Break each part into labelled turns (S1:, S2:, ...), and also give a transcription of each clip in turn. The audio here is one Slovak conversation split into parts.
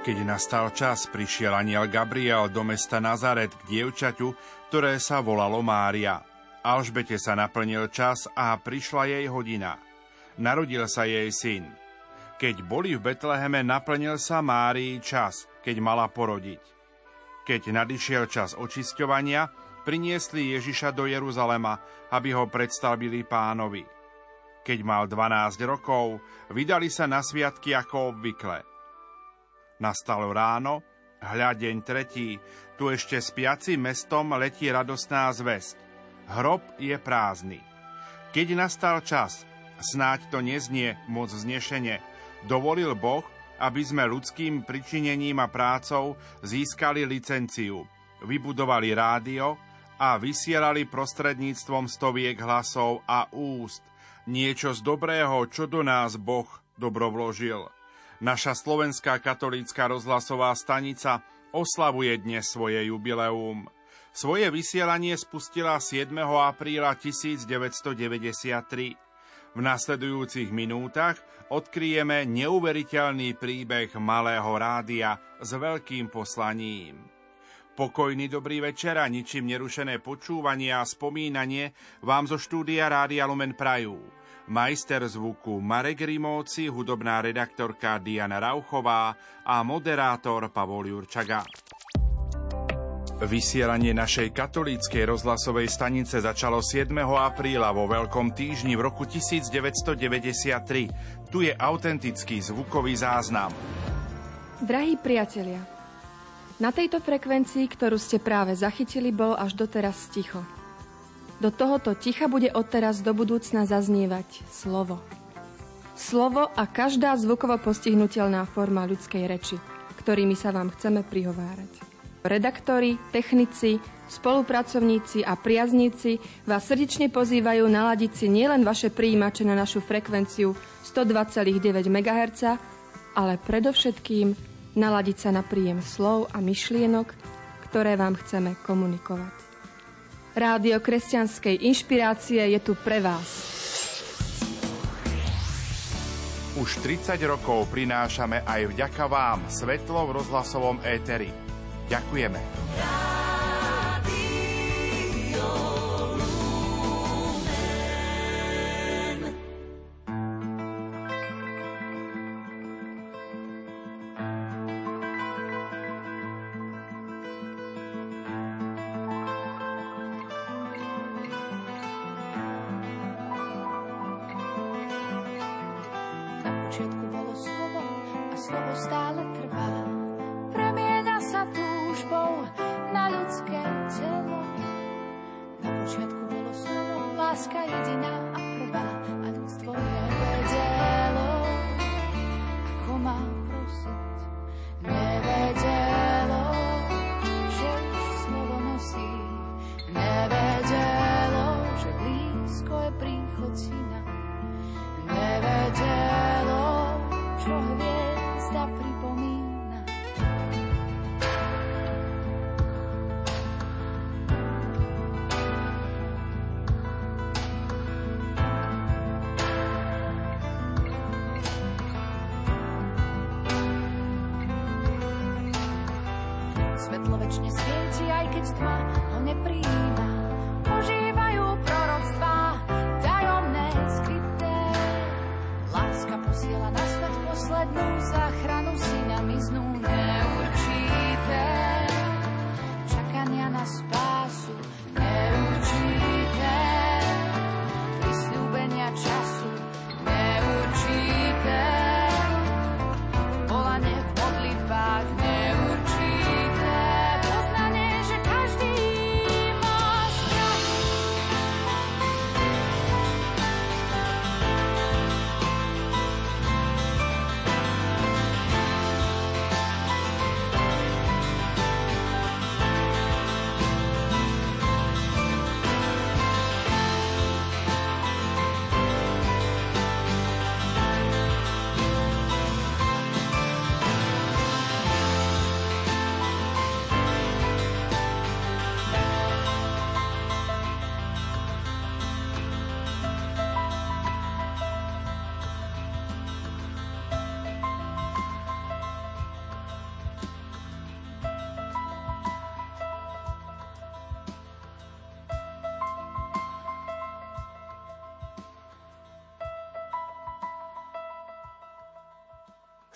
S1: Keď nastal čas, prišiel aniel Gabriel do mesta Nazaret k dievčaťu, ktoré sa volalo Mária. Alžbete sa naplnil čas a prišla jej hodina. Narodil sa jej syn. Keď boli v Betleheme, naplnil sa Márii čas, keď mala porodiť. Keď nadišiel čas očisťovania, priniesli Ježiša do Jeruzalema, aby ho predstavili pánovi. Keď mal 12 rokov, vydali sa na sviatky ako obvykle – Nastalo ráno, hľa deň tretí, tu ešte spiaci mestom letí radostná zväzť. Hrob je prázdny. Keď nastal čas, snáď to neznie moc znešene, dovolil Boh, aby sme ľudským pričinením a prácou získali licenciu, vybudovali rádio a vysielali prostredníctvom stoviek hlasov a úst. Niečo z dobrého, čo do nás Boh dobro vložil – Naša slovenská katolícka rozhlasová stanica oslavuje dnes svoje jubileum. Svoje vysielanie spustila 7. apríla 1993. V nasledujúcich minútach odkryjeme neuveriteľný príbeh malého rádia s veľkým poslaním. Pokojný dobrý večer a ničím nerušené počúvanie a spomínanie vám zo štúdia Rádia Lumen Prajú majster zvuku Marek Rimóci, hudobná redaktorka Diana Rauchová a moderátor Pavol Jurčaga. Vysielanie našej katolíckej rozhlasovej stanice začalo 7. apríla vo Veľkom týždni v roku 1993. Tu je autentický zvukový záznam.
S2: Drahí priatelia, na tejto frekvencii, ktorú ste práve zachytili, bol až doteraz ticho. Do tohoto ticha bude odteraz do budúcna zaznievať slovo. Slovo a každá zvukovo postihnutelná forma ľudskej reči, ktorými sa vám chceme prihovárať. Redaktori, technici, spolupracovníci a priazníci vás srdečne pozývajú naladiť si nielen vaše príjimače na našu frekvenciu 102,9 MHz, ale predovšetkým naladiť sa na príjem slov a myšlienok, ktoré vám chceme komunikovať. Rádio kresťanskej inšpirácie je tu pre vás.
S1: Už 30 rokov prinášame aj vďaka vám svetlo v rozhlasovom éteri. Ďakujeme.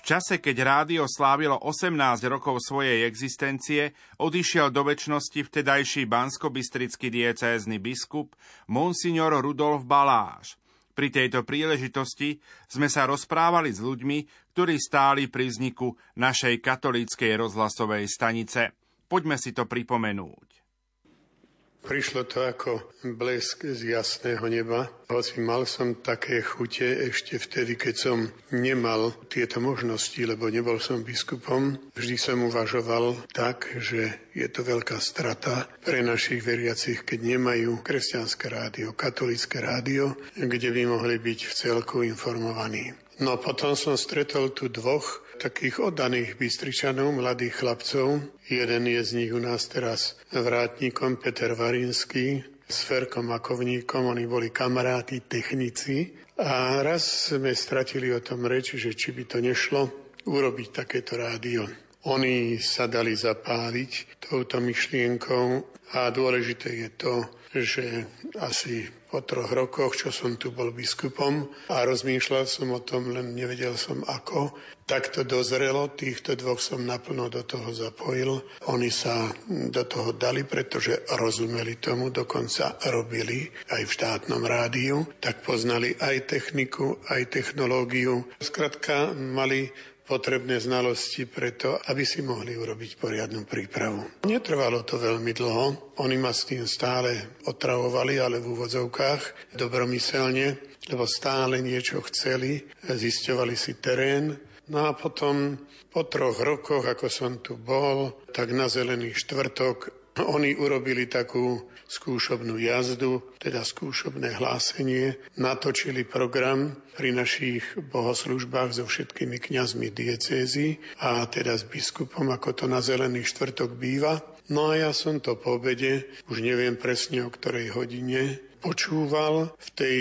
S1: Čase, keď rádio slávilo 18 rokov svojej existencie, odišiel do väčšnosti vtedajší banskobystrický diecézny biskup Monsignor Rudolf Baláš. Pri tejto príležitosti sme sa rozprávali s ľuďmi, ktorí stáli pri vzniku našej katolíckej rozhlasovej stanice. Poďme si to pripomenúť.
S3: Prišlo to ako blesk z jasného neba, hoci mal som také chute ešte vtedy, keď som nemal tieto možnosti, lebo nebol som biskupom. Vždy som uvažoval tak, že je to veľká strata pre našich veriacich, keď nemajú kresťanské rádio, katolické rádio, kde by mohli byť v celku informovaní. No potom som stretol tu dvoch takých oddaných Bystričanov, mladých chlapcov. Jeden je z nich u nás teraz vrátnikom, Peter Varinský, s Ferkom Makovníkom, oni boli kamaráti, technici. A raz sme stratili o tom reč, že či by to nešlo urobiť takéto rádio. Oni sa dali zapáliť touto myšlienkou a dôležité je to, že asi po troch rokoch, čo som tu bol biskupom a rozmýšľal som o tom, len nevedel som ako. Takto dozrelo, týchto dvoch som naplno do toho zapojil. Oni sa do toho dali, pretože rozumeli tomu, dokonca robili aj v štátnom rádiu, tak poznali aj techniku, aj technológiu. Skrátka mali potrebné znalosti preto, aby si mohli urobiť poriadnu prípravu. Netrvalo to veľmi dlho, oni ma s tým stále otravovali, ale v úvodzovkách dobromyselne, lebo stále niečo chceli, zisťovali si terén. No a potom po troch rokoch, ako som tu bol, tak na zelený štvrtok oni urobili takú skúšobnú jazdu, teda skúšobné hlásenie, natočili program pri našich bohoslužbách so všetkými kňazmi diecézy a teda s biskupom, ako to na Zelený štvrtok býva. No a ja som to po obede, už neviem presne o ktorej hodine, počúval v tej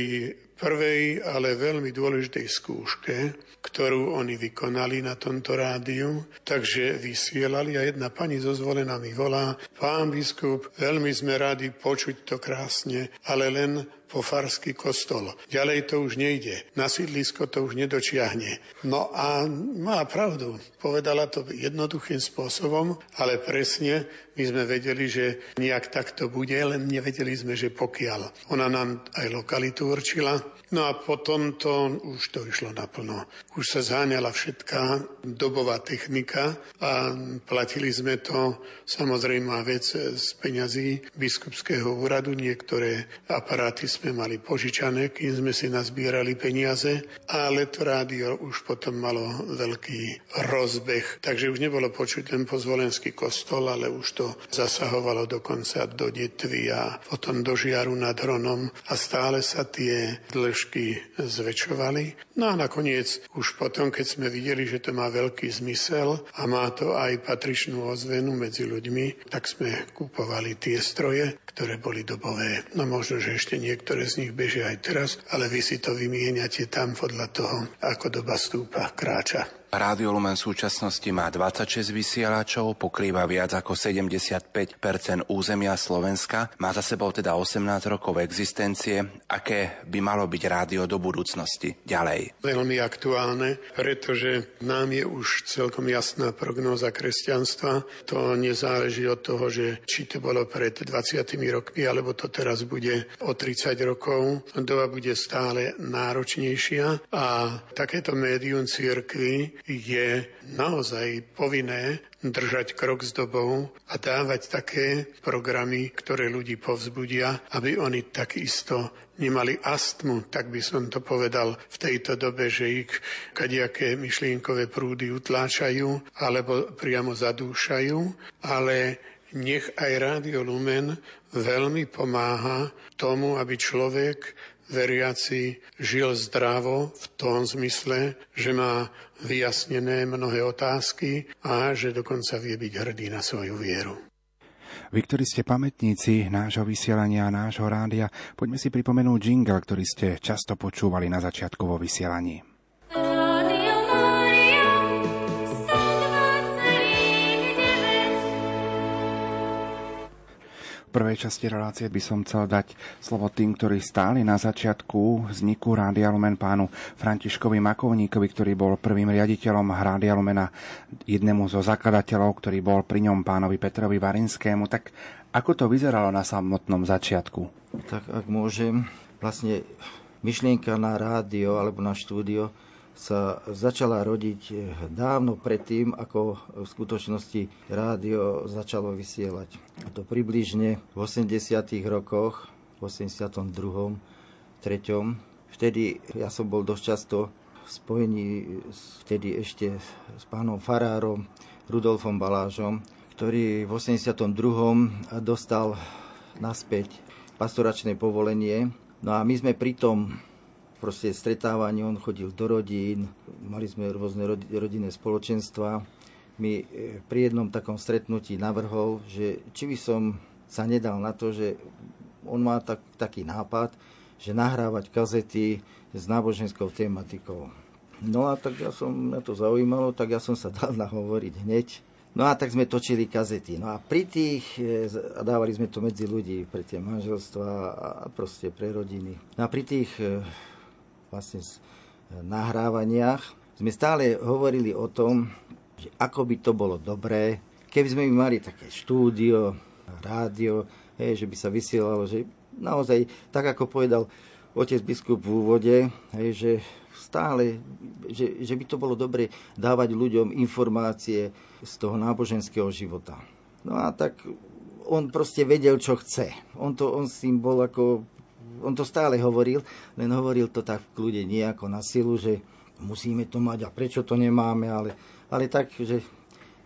S3: prvej, ale veľmi dôležitej skúške, ktorú oni vykonali na tomto rádiu. Takže vysielali a jedna pani zozvolená mi volá, pán biskup, veľmi sme radi počuť to krásne, ale len po farský kostol. Ďalej to už nejde. Na sídlisko to už nedočiahne. No a má pravdu. Povedala to jednoduchým spôsobom, ale presne my sme vedeli, že nejak takto bude, len nevedeli sme, že pokiaľ. Ona nám aj lokalitu určila, No a potom to už to išlo naplno. Už sa zháňala všetká dobová technika a platili sme to samozrejme vec z peňazí biskupského úradu. Niektoré aparáty sme mali požičané, kým sme si nazbierali peniaze, ale to rádio už potom malo veľký rozbeh. Takže už nebolo počuť ten pozvolenský kostol, ale už to zasahovalo dokonca do detvy a potom do žiaru nad Hronom a stále sa tie trošky zväčšovali. No a nakoniec už potom, keď sme videli, že to má veľký zmysel a má to aj patričnú ozvenu medzi ľuďmi, tak sme kúpovali tie stroje, ktoré boli dobové. No možno, že ešte niektoré z nich bežia aj teraz, ale vy si to vymieňate tam podľa toho, ako doba stúpa, kráča.
S4: Rádio Lumen v súčasnosti má 26 vysielačov, pokrýva viac ako 75% územia Slovenska, má za sebou teda 18 rokov existencie. Aké by malo byť rádio do budúcnosti ďalej?
S3: Veľmi aktuálne, pretože nám je už celkom jasná prognóza kresťanstva. To nezáleží od toho, že či to bolo pred 20 rokmi, alebo to teraz bude o 30 rokov. Doba bude stále náročnejšia a takéto médium cirkvi je naozaj povinné držať krok s dobou a dávať také programy, ktoré ľudí povzbudia, aby oni takisto nemali astmu, tak by som to povedal v tejto dobe, že ich kadejaké myšlienkové prúdy utláčajú alebo priamo zadúšajú, ale nech aj Rádio Lumen veľmi pomáha tomu, aby človek veriaci žil zdravo v tom zmysle, že má vyjasnené mnohé otázky a že dokonca vie byť hrdý na svoju vieru.
S5: Vy, ktorí ste pamätníci nášho vysielania a nášho rádia, poďme si pripomenúť jingle, ktorý ste často počúvali na začiatku vo vysielaní. Prvej časti relácie by som chcel dať slovo tým, ktorí stáli na začiatku vzniku Rádia Lumen pánu Františkovi Makovníkovi, ktorý bol prvým riaditeľom Rádia Lumena, jednému zo zakladateľov, ktorý bol pri ňom pánovi Petrovi Varinskému. Tak ako to vyzeralo na samotnom začiatku?
S6: Tak ak môžem, vlastne myšlienka na rádio alebo na štúdio sa začala rodiť dávno predtým, ako v skutočnosti rádio začalo vysielať. A to približne v 80. rokoch, v 82. 3. Vtedy ja som bol dosť často v spojení vtedy ešte s pánom Farárom, Rudolfom Balážom, ktorý v 82. dostal naspäť pastoračné povolenie. No a my sme pri tom proste stretávanie, on chodil do rodín, mali sme rôzne rodinné spoločenstva. Mi e, pri jednom takom stretnutí navrhol, že či by som sa nedal na to, že on má tak, taký nápad, že nahrávať kazety s náboženskou tematikou. No a tak ja som na to zaujímalo, tak ja som sa dal nahovoriť hneď. No a tak sme točili kazety. No a pri tých, e, a dávali sme to medzi ľudí, pre tie manželstva a proste pre rodiny. No a pri tých e, vlastne e, nahrávaniach sme stále hovorili o tom, že ako by to bolo dobré, keby sme mali také štúdio, rádio, hej, že by sa vysielalo, že naozaj, tak ako povedal otec biskup v úvode, hej, že stále, že, že by to bolo dobre dávať ľuďom informácie z toho náboženského života. No a tak on proste vedel, čo chce. On, to, on s tým bol ako on to stále hovoril, len hovoril to tak v kľude nejako na silu, že musíme to mať a prečo to nemáme, ale, ale tak, že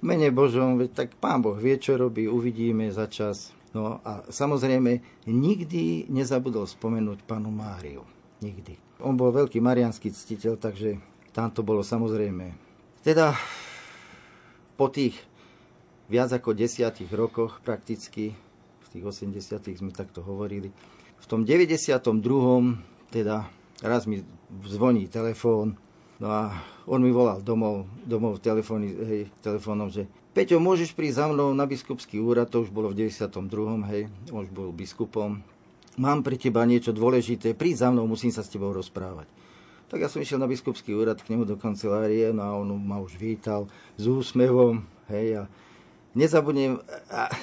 S6: mene Božom, tak Pán Boh vie, čo robí, uvidíme za čas. No a samozrejme, nikdy nezabudol spomenúť panu Máriu. Nikdy. On bol veľký marianský ctiteľ, takže tam to bolo samozrejme. Teda po tých viac ako desiatich rokoch prakticky, v tých 80 sme takto hovorili, v tom 92. teda raz mi zvoní telefón, no a on mi volal domov, domov telefóny, hej, telefónom, že Peťo, môžeš prísť za mnou na biskupský úrad, to už bolo v 92. hej, on už bol biskupom. Mám pre teba niečo dôležité, príď za mnou, musím sa s tebou rozprávať. Tak ja som išiel na biskupský úrad k nemu do kancelárie, no a on ma už vítal s úsmevom, hej, a nezabudnem, a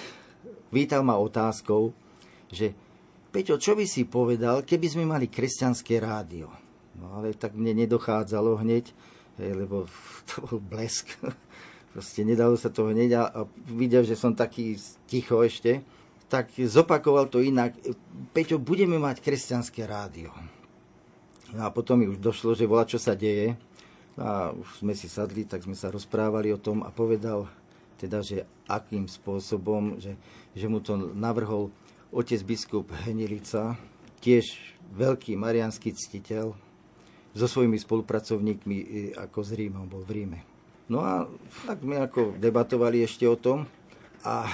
S6: vítal ma otázkou, že Peťo, čo by si povedal, keby sme mali kresťanské rádio? No ale tak mne nedochádzalo hneď, lebo to bol blesk. Proste nedalo sa to hneď a, videl, že som taký ticho ešte. Tak zopakoval to inak. Peťo, budeme mať kresťanské rádio. No a potom mi už došlo, že volá, čo sa deje. A už sme si sadli, tak sme sa rozprávali o tom a povedal teda, že akým spôsobom, že, že mu to navrhol otec biskup Henilica, tiež veľký marianský ctiteľ, so svojimi spolupracovníkmi ako z Ríma, bol v Ríme. No a tak sme ako debatovali ešte o tom a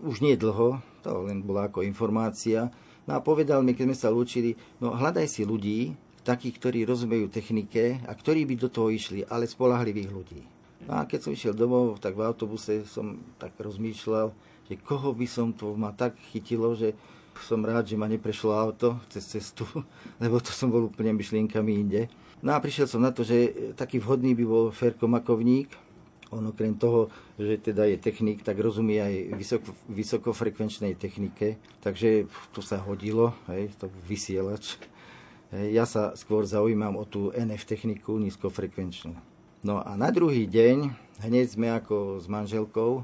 S6: už nie dlho, to len bola ako informácia, no a povedal mi, keď sme sa lúčili, no hľadaj si ľudí, takých, ktorí rozumejú technike a ktorí by do toho išli, ale spolahlivých ľudí. No a keď som išiel domov, tak v autobuse som tak rozmýšľal, že koho by som to ma tak chytilo, že som rád, že ma neprešlo auto cez cestu, lebo to som bol úplne myšlienkami inde. No a prišiel som na to, že taký vhodný by bol Ferko Makovník. On okrem toho, že teda je technik, tak rozumie aj vysoko, vysokofrekvenčnej technike. Takže to sa hodilo, hej, to vysielač. Ja sa skôr zaujímam o tú NF techniku, nízkofrekvenčnú. No a na druhý deň, hneď sme ako s manželkou,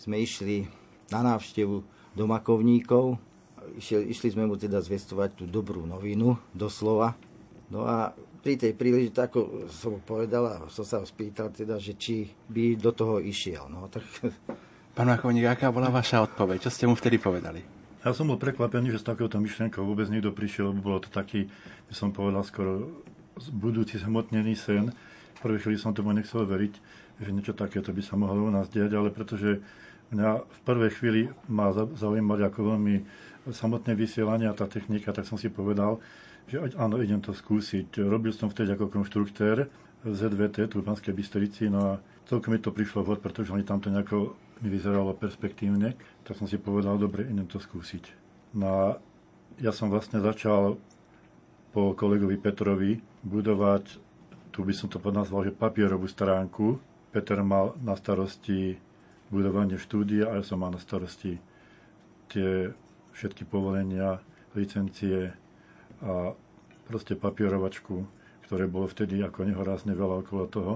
S6: sme išli na návštevu do Makovníkov. Išli, išli sme mu teda zvestovať tú dobrú novinu, doslova. No a pri tej príležitosti, ako som povedal, a som sa ho spýtal, teda, že či by do toho išiel. No, tak...
S5: Pán Makovník, aká bola vaša odpoveď? Čo ste mu vtedy povedali?
S7: Ja som bol prekvapený, že s takéhoto myšlienkou vôbec niekto prišiel, lebo bolo to taký, že som povedal skoro budúci zhmotnený sen. V prvej chvíli som tomu nechcel veriť, že niečo takéto by sa mohlo u nás diať, ale pretože Mňa v prvej chvíli ma zaujímali ako veľmi samotné vysielanie a tá technika, tak som si povedal, že áno, idem to skúsiť. Robil som vtedy ako konštruktér ZVT, tu v Banskej Bystrici, no a celkom mi to prišlo vhod, pretože oni tam to nejako mi vyzeralo perspektívne, tak som si povedal, dobre, idem to skúsiť. No a ja som vlastne začal po kolegovi Petrovi budovať, tu by som to nazval, že papierovú stránku. Peter mal na starosti budovanie štúdia a ja som mal na starosti tie všetky povolenia, licencie a proste papierovačku, ktoré bolo vtedy ako nehorázne veľa okolo toho.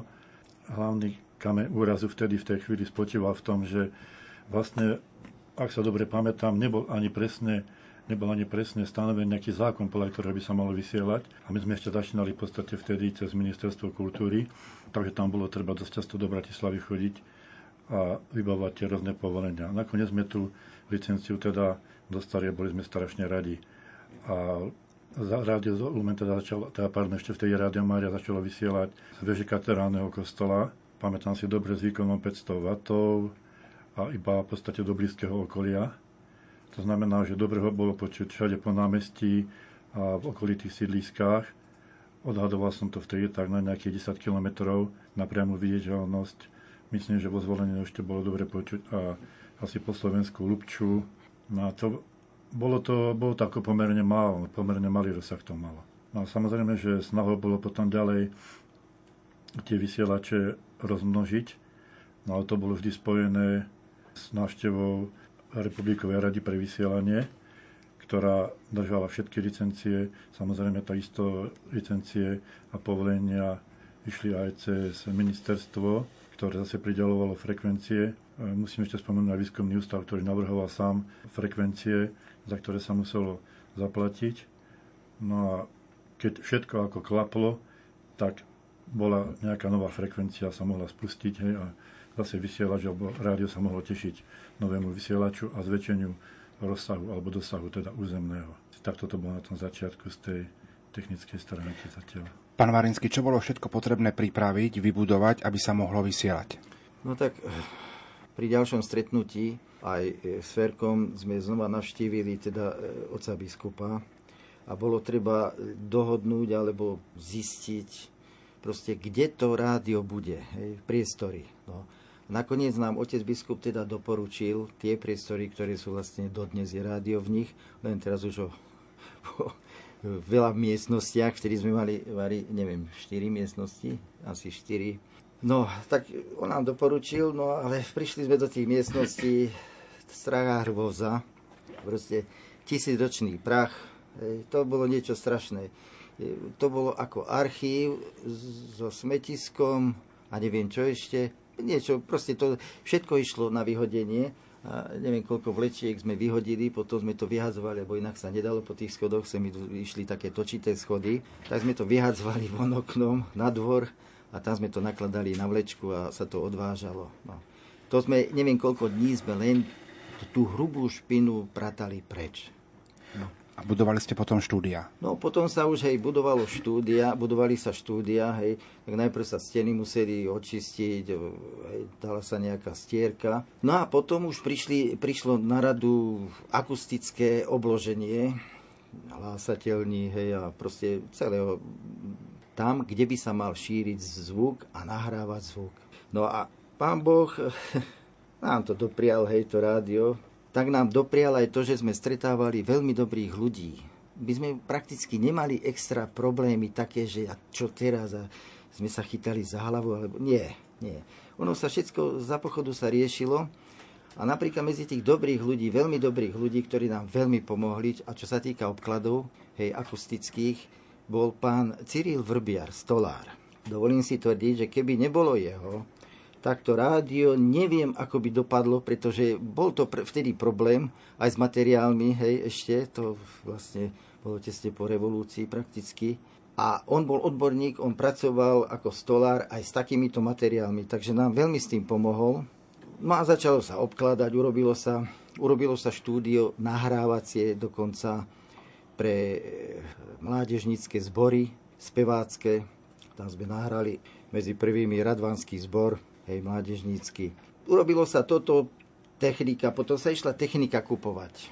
S7: Hlavný kameň úrazu vtedy v tej chvíli spočíval v tom, že vlastne, ak sa dobre pamätám, nebol ani presne nebol ani presne stanovený nejaký zákon, podľa ktorého by sa malo vysielať. A my sme ešte začínali v podstate vtedy cez ministerstvo kultúry, takže tam bolo treba dosť často do Bratislavy chodiť a vybavovať tie rôzne povolenia. Nakoniec sme tú licenciu teda dostali a boli sme strašne radi. A Rádio Lumen teda začalo, teda pardon, ešte vtedy Rádio Mária začalo vysielať z veže katedrálneho kostola. Pamätám si dobre s výkonom 500 W a iba v podstate do blízkeho okolia. To znamená, že dobre ho bolo počuť všade po námestí a v okolitých sídliskách. Odhadoval som to vtedy tak na nejakých 10 km na priamu viditeľnosť. Myslím, že vo zvolení ešte bolo dobre počuť a asi po Slovensku Lubču. No a to, bolo to, bolo to ako pomerne málo, pomerne malý rozsah to malo. No a samozrejme, že snahou bolo potom ďalej tie vysielače rozmnožiť, no ale to bolo vždy spojené s návštevou Republikovej rady pre vysielanie, ktorá držala všetky licencie. Samozrejme, takisto licencie a povolenia išli aj cez ministerstvo, ktoré zase pridelovalo frekvencie. Musím ešte spomenúť aj výskumný ústav, ktorý navrhoval sám frekvencie, za ktoré sa muselo zaplatiť. No a keď všetko ako klaplo, tak bola nejaká nová frekvencia, sa mohla spustiť hej, a zase vysielač alebo rádio sa mohlo tešiť novému vysielaču a zväčšeniu rozsahu alebo dosahu teda územného. Takto to bolo na tom začiatku z tej technickej stránky zatiaľ.
S5: Pán Varinsky, čo bolo všetko potrebné pripraviť, vybudovať, aby sa mohlo vysielať?
S6: No tak pri ďalšom stretnutí aj s Ferkom sme znova navštívili teda e, oca biskupa a bolo treba dohodnúť alebo zistiť proste, kde to rádio bude, hej, priestory. No. Nakoniec nám otec biskup teda doporučil tie priestory, ktoré sú vlastne dodnes je rádio v nich, len teraz už o, o veľa miestnostiach, vtedy sme mali, mali, neviem, 4 miestnosti, asi 4. No, tak on nám doporučil, no ale prišli sme do tých miestností, strahá hrvoza, proste tisícročný prach, to bolo niečo strašné. To bolo ako archív so smetiskom a neviem čo ešte, niečo, proste to všetko išlo na vyhodenie. A neviem, koľko vlečiek sme vyhodili, potom sme to vyhadzovali, lebo inak sa nedalo po tých schodoch, sa mi išli také točité schody. Tak sme to vyhadzovali von oknom na dvor a tam sme to nakladali na vlečku a sa to odvážalo. No. To sme, neviem koľko dní sme len tú hrubú špinu pratali preč.
S5: A budovali ste potom štúdia?
S6: No potom sa už hej, budovalo štúdia, budovali sa štúdia, hej, tak najprv sa steny museli očistiť, hej, dala sa nejaká stierka. No a potom už prišli, prišlo na radu akustické obloženie, hlásateľní, hej, a proste celého tam, kde by sa mal šíriť zvuk a nahrávať zvuk. No a pán Boh nám to doprial, hej, to rádio, tak nám doprial aj to, že sme stretávali veľmi dobrých ľudí. My sme prakticky nemali extra problémy také, že a čo teraz a sme sa chytali za hlavu, alebo nie, nie. Ono sa všetko za pochodu sa riešilo a napríklad medzi tých dobrých ľudí, veľmi dobrých ľudí, ktorí nám veľmi pomohli, a čo sa týka obkladov, hej, akustických, bol pán Cyril Vrbiar, stolár. Dovolím si tvrdiť, že keby nebolo jeho, takto rádio, neviem, ako by dopadlo, pretože bol to pre, vtedy problém aj s materiálmi, hej, ešte, to vlastne bolo tesne po revolúcii prakticky. A on bol odborník, on pracoval ako stolár aj s takýmito materiálmi, takže nám veľmi s tým pomohol. No a začalo sa obkladať, urobilo sa, urobilo sa štúdio nahrávacie dokonca pre e, mládežnícke zbory, spevácké. Tam sme nahrali medzi prvými Radvanský zbor, hej, mládežnícky. Urobilo sa toto technika, potom sa išla technika kupovať.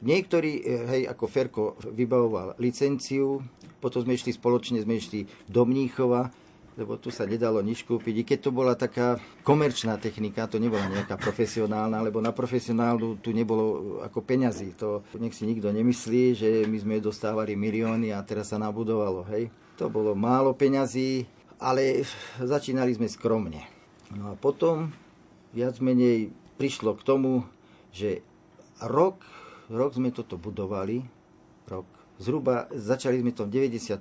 S6: Niektorí, eh, hej, ako Ferko vybavoval licenciu, potom sme išli spoločne, sme išli do Mníchova, lebo tu sa nedalo nič kúpiť. I keď to bola taká komerčná technika, to nebola nejaká profesionálna, lebo na profesionálnu tu nebolo ako peňazí. To nech si nikto nemyslí, že my sme dostávali milióny a teraz sa nabudovalo. Hej. To bolo málo peňazí, ale začínali sme skromne. No a potom viac menej prišlo k tomu, že rok, rok sme toto budovali, rok. Zhruba začali sme to v 92.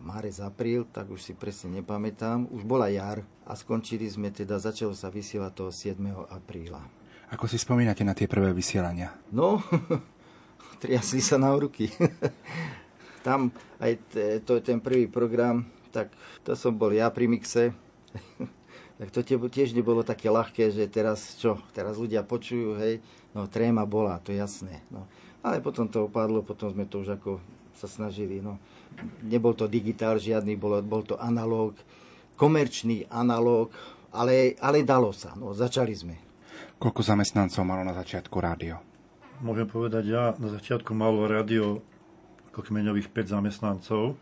S6: marec, apríl, tak už si presne nepamätám. Už bola jar a skončili sme teda, začalo sa vysielať toho 7. apríla.
S5: Ako si spomínate na tie prvé vysielania?
S6: No, triasli sa na ruky. Tam aj t- to je ten prvý program, tak to som bol ja pri mixe. tak to tiež nebolo také ľahké, že teraz čo, teraz ľudia počujú, hej, no tréma bola, to je jasné. No. Ale potom to opadlo, potom sme to už ako sa snažili, no. Nebol to digitál žiadny, bol, bol to analóg, komerčný analóg, ale, ale dalo sa, no, začali sme.
S5: Koľko zamestnancov malo na začiatku rádio?
S7: Môžem povedať, ja na začiatku malo rádio ako kmeňových 5 zamestnancov,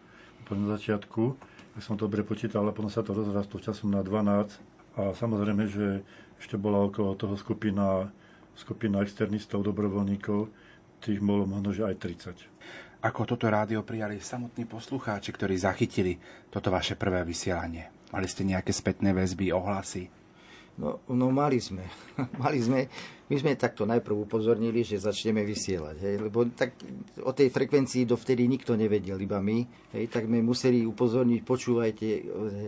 S7: na začiatku, ak som dobre počítal, ale potom sa to rozrastlo časom na 12 a samozrejme, že ešte bola okolo toho skupina, skupina externistov, dobrovoľníkov, tých bolo možno, že aj 30.
S5: Ako toto rádio prijali samotní poslucháči, ktorí zachytili toto vaše prvé vysielanie? Mali ste nejaké spätné väzby, ohlasy?
S6: No, no mali sme. mali sme. My sme takto najprv upozornili, že začneme vysielať. Hej, lebo tak o tej frekvencii dovtedy nikto nevedel, iba my. Hej, tak sme museli upozorniť, počúvajte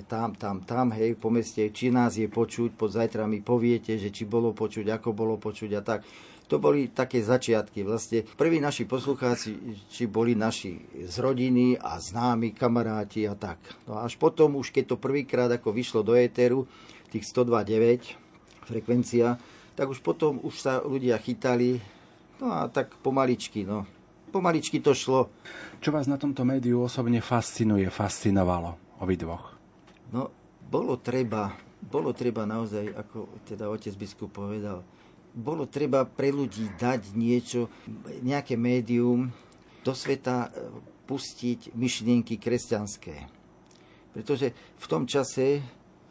S6: tam, tam, tam, hej, po meste, či nás je počuť, pod zajtra mi poviete, že či bolo počuť, ako bolo počuť a tak. To boli také začiatky. Vlastne prví naši poslucháci, či boli naši z rodiny a známi kamaráti a tak. No až potom, už keď to prvýkrát ako vyšlo do éteru, tých 102,9 frekvencia, tak už potom už sa ľudia chytali, no a tak pomaličky, no. Pomaličky to šlo.
S5: Čo vás na tomto médiu osobne fascinuje, fascinovalo obidvoch?
S6: No, bolo treba, bolo treba naozaj, ako teda otec biskup povedal, bolo treba pre ľudí dať niečo, nejaké médium, do sveta e, pustiť myšlienky kresťanské. Pretože v tom čase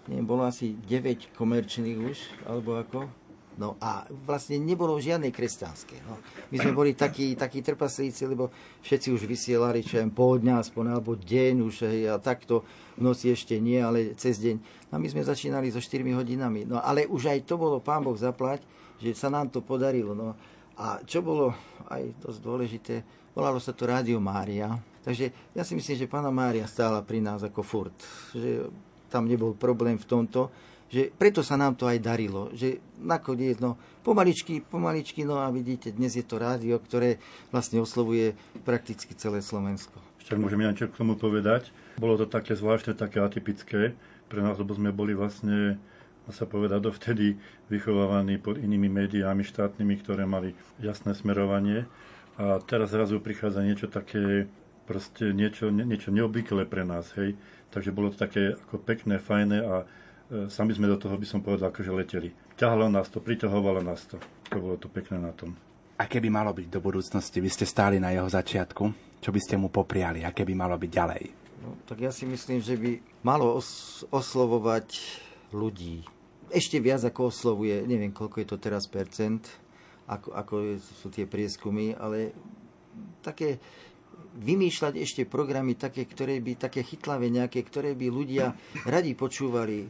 S6: neviem, bolo asi 9 komerčných už, alebo ako. No a vlastne nebolo žiadnej kresťanské. No. My sme boli takí, takí trpaslíci, lebo všetci už vysielali, čo jem, pol dňa aspoň, alebo deň už, hej, a takto v noci ešte nie, ale cez deň. No my sme začínali so 4 hodinami. No ale už aj to bolo, pán Boh zaplať, že sa nám to podarilo. No. A čo bolo aj dosť dôležité, volalo sa to Rádio Mária. Takže ja si myslím, že pána Mária stála pri nás ako furt. Že tam nebol problém v tomto, že preto sa nám to aj darilo, že nakoniec, no, pomaličky, pomaličky, no a vidíte, dnes je to rádio, ktoré vlastne oslovuje prakticky celé Slovensko.
S7: Ešte môžem ja k tomu povedať. Bolo to také zvláštne, také atypické pre nás, lebo sme boli vlastne a sa povedať, dovtedy vychovávaní pod inými médiami štátnymi, ktoré mali jasné smerovanie. A teraz zrazu prichádza niečo také, proste niečo, niečo neobvyklé pre nás, hej. Takže bolo to také ako pekné, fajné a e, sami sme do toho, by som povedal, akože leteli. Ťahalo nás to, priťahovalo nás to. To bolo to pekné na tom.
S5: A keby malo byť do budúcnosti, vy ste stáli na jeho začiatku, čo by ste mu popriali, aké by malo byť ďalej?
S6: No, tak ja si myslím, že by malo os- oslovovať ľudí. Ešte viac ako oslovuje, neviem koľko je to teraz percent, ako, ako sú tie prieskumy, ale také vymýšľať ešte programy také, ktoré by, také chytlavé nejaké, ktoré by ľudia radi počúvali,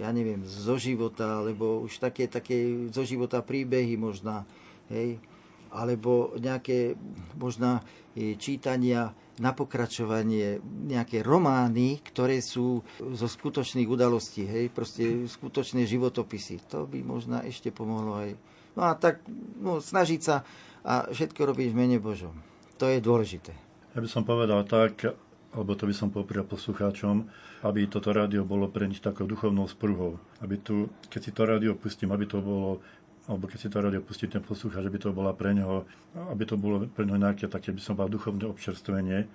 S6: ja neviem, zo života, alebo už také, také zo života príbehy možná, hej, alebo nejaké možná e, čítania na pokračovanie, nejaké romány, ktoré sú zo skutočných udalostí, hej, proste skutočné životopisy. To by možno ešte pomohlo aj. No a tak no, snažiť sa a všetko robiť v mene Božom. To je dôležité.
S7: Ja by som povedal tak, alebo to by som poprial poslucháčom, aby toto rádio bolo pre nich takou duchovnou spruhou. Aby tu, keď si to rádio pustím, aby to bolo alebo keď si to rádio pustí ten poslucháč, aby to bola pre neho, aby to bolo pre neho nejaké také, by som bol duchovné občerstvenie,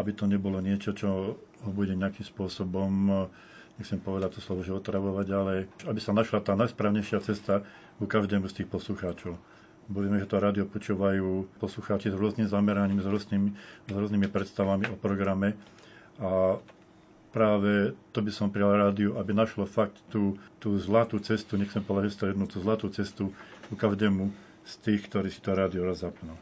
S7: aby to nebolo niečo, čo ho bude nejakým spôsobom, nechcem povedať to slovo, že otravovať, ale aby sa našla tá najsprávnejšia cesta u každému z tých poslucháčov. Budeme, že to rádio počúvajú poslucháči s rôznym zameraním, s rôznymi, s rôznymi predstavami o programe a práve to by som prijal rádiu, aby našlo fakt tú, tú zlatú cestu, nechcem povedať, jednu, tú zlatú cestu ku každému z tých, ktorí si to rádio rozapnú.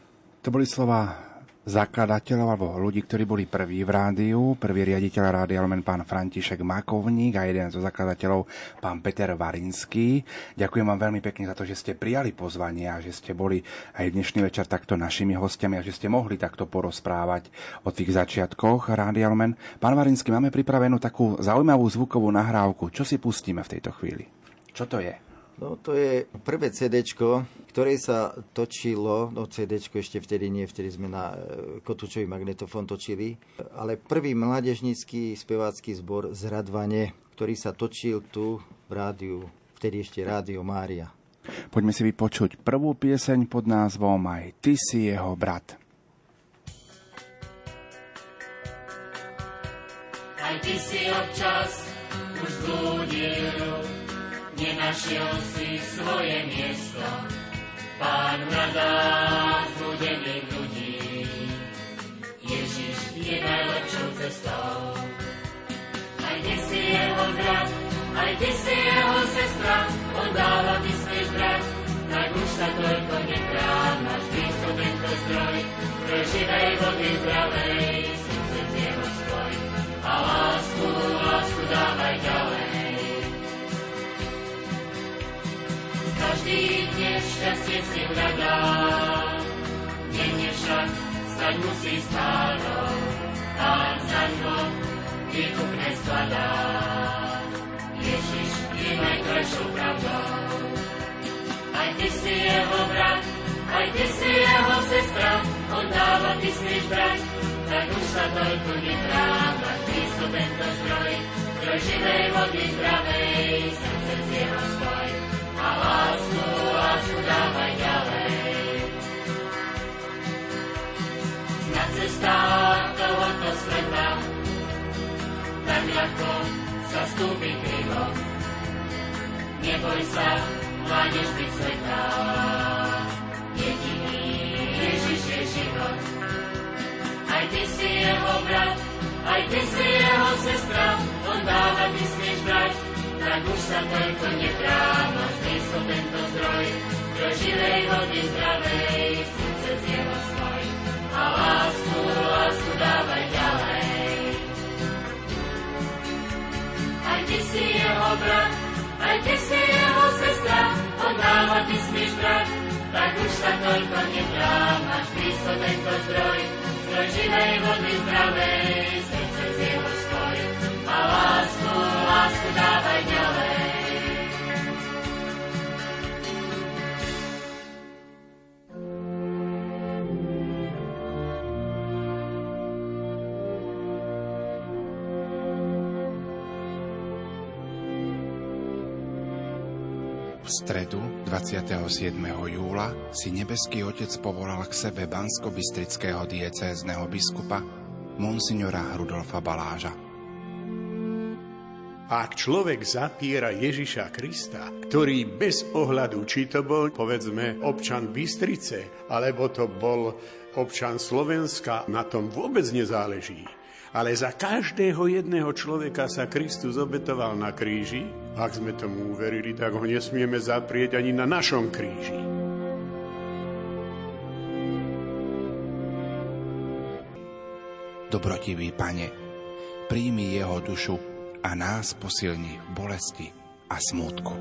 S5: To boli slova zakladateľov alebo ľudí, ktorí boli prví v rádiu. Prvý riaditeľ Rádia Lumen pán František Makovník a jeden zo zakladateľov pán Peter Varinský. Ďakujem vám veľmi pekne za to, že ste prijali pozvanie a že ste boli aj dnešný večer takto našimi hostiami a že ste mohli takto porozprávať o tých začiatkoch Rádia Lumen. Pán Varinský, máme pripravenú takú zaujímavú zvukovú nahrávku. Čo si pustíme v tejto chvíli? Čo to je?
S6: No to je prvé CD, ktoré sa točilo, no CD ešte vtedy nie, vtedy sme na e, kotúčový magnetofón točili, ale prvý mládežnícky spevácky zbor z Radvane, ktorý sa točil tu v rádiu, vtedy ešte Rádio Mária.
S5: Poďme si vypočuť prvú pieseň pod názvom Aj ty si jeho brat.
S8: Aj ty si občas už zblúdil nenašiel si svoje miesto. Pán na nás bude mať ľudí, Ježiš je najlepšou cestou. Aj ty si jeho brat, aj ty si jeho sestra, on dáva ty smieš brat, tak už sa toľko nekrám, máš blízko tento zdroj, zdroj živej vody zdravej, srdce z jeho svoj. A lásku, lásku dávaj ďalej. Každý dnes šťastie si hľadá. Denne však stať musí s pánom, pán za ňo výkup neskladá. Ježiš je najkrajšou pravdou. Aj ty si jeho brat, aj ty si jeho sestra, on dáva, ty smíš brať, tak už sa toľko netrám, tak blízko tento zdroj, zdroj živej vody zdravej, srdce z jeho spoj a lásku, lásku dávaj ďalej. Na cestách tohoto sveta, tak ľahko sa stúpi krivo. Neboj sa, mládež byť sveta. Jediný Ježiš je život. Aj ty si jeho brat, aj ty si jeho sestra, on dáva, ty smieš brať, tak už sa toľko netráma, blízko tento zdroj, do živej vody zdravej, srdce z jeho svoj. A lásku, lásku dávaj ďalej. Aj ty si jeho brat, aj ty si jeho sestra, on dáva, ty smíš brať, tak už sa toľko netráma, blízko tento zdroj, zdroj živej vody zdravej, srdce z jeho.
S5: V stredu 27. júla si nebeský otec povolal k sebe bansko-bystrického diecézneho biskupa monsignora Rudolfa Baláža.
S3: Ak človek zapiera Ježiša Krista, ktorý bez ohľadu, či to bol, povedzme, občan Bystrice, alebo to bol občan Slovenska, na tom vôbec nezáleží. Ale za každého jedného človeka sa Kristus obetoval na kríži. Ak sme tomu uverili, tak ho nesmieme zaprieť ani na našom kríži.
S5: Dobrotivý pane, príjmi jeho dušu a nás posilni v bolesti a smútku.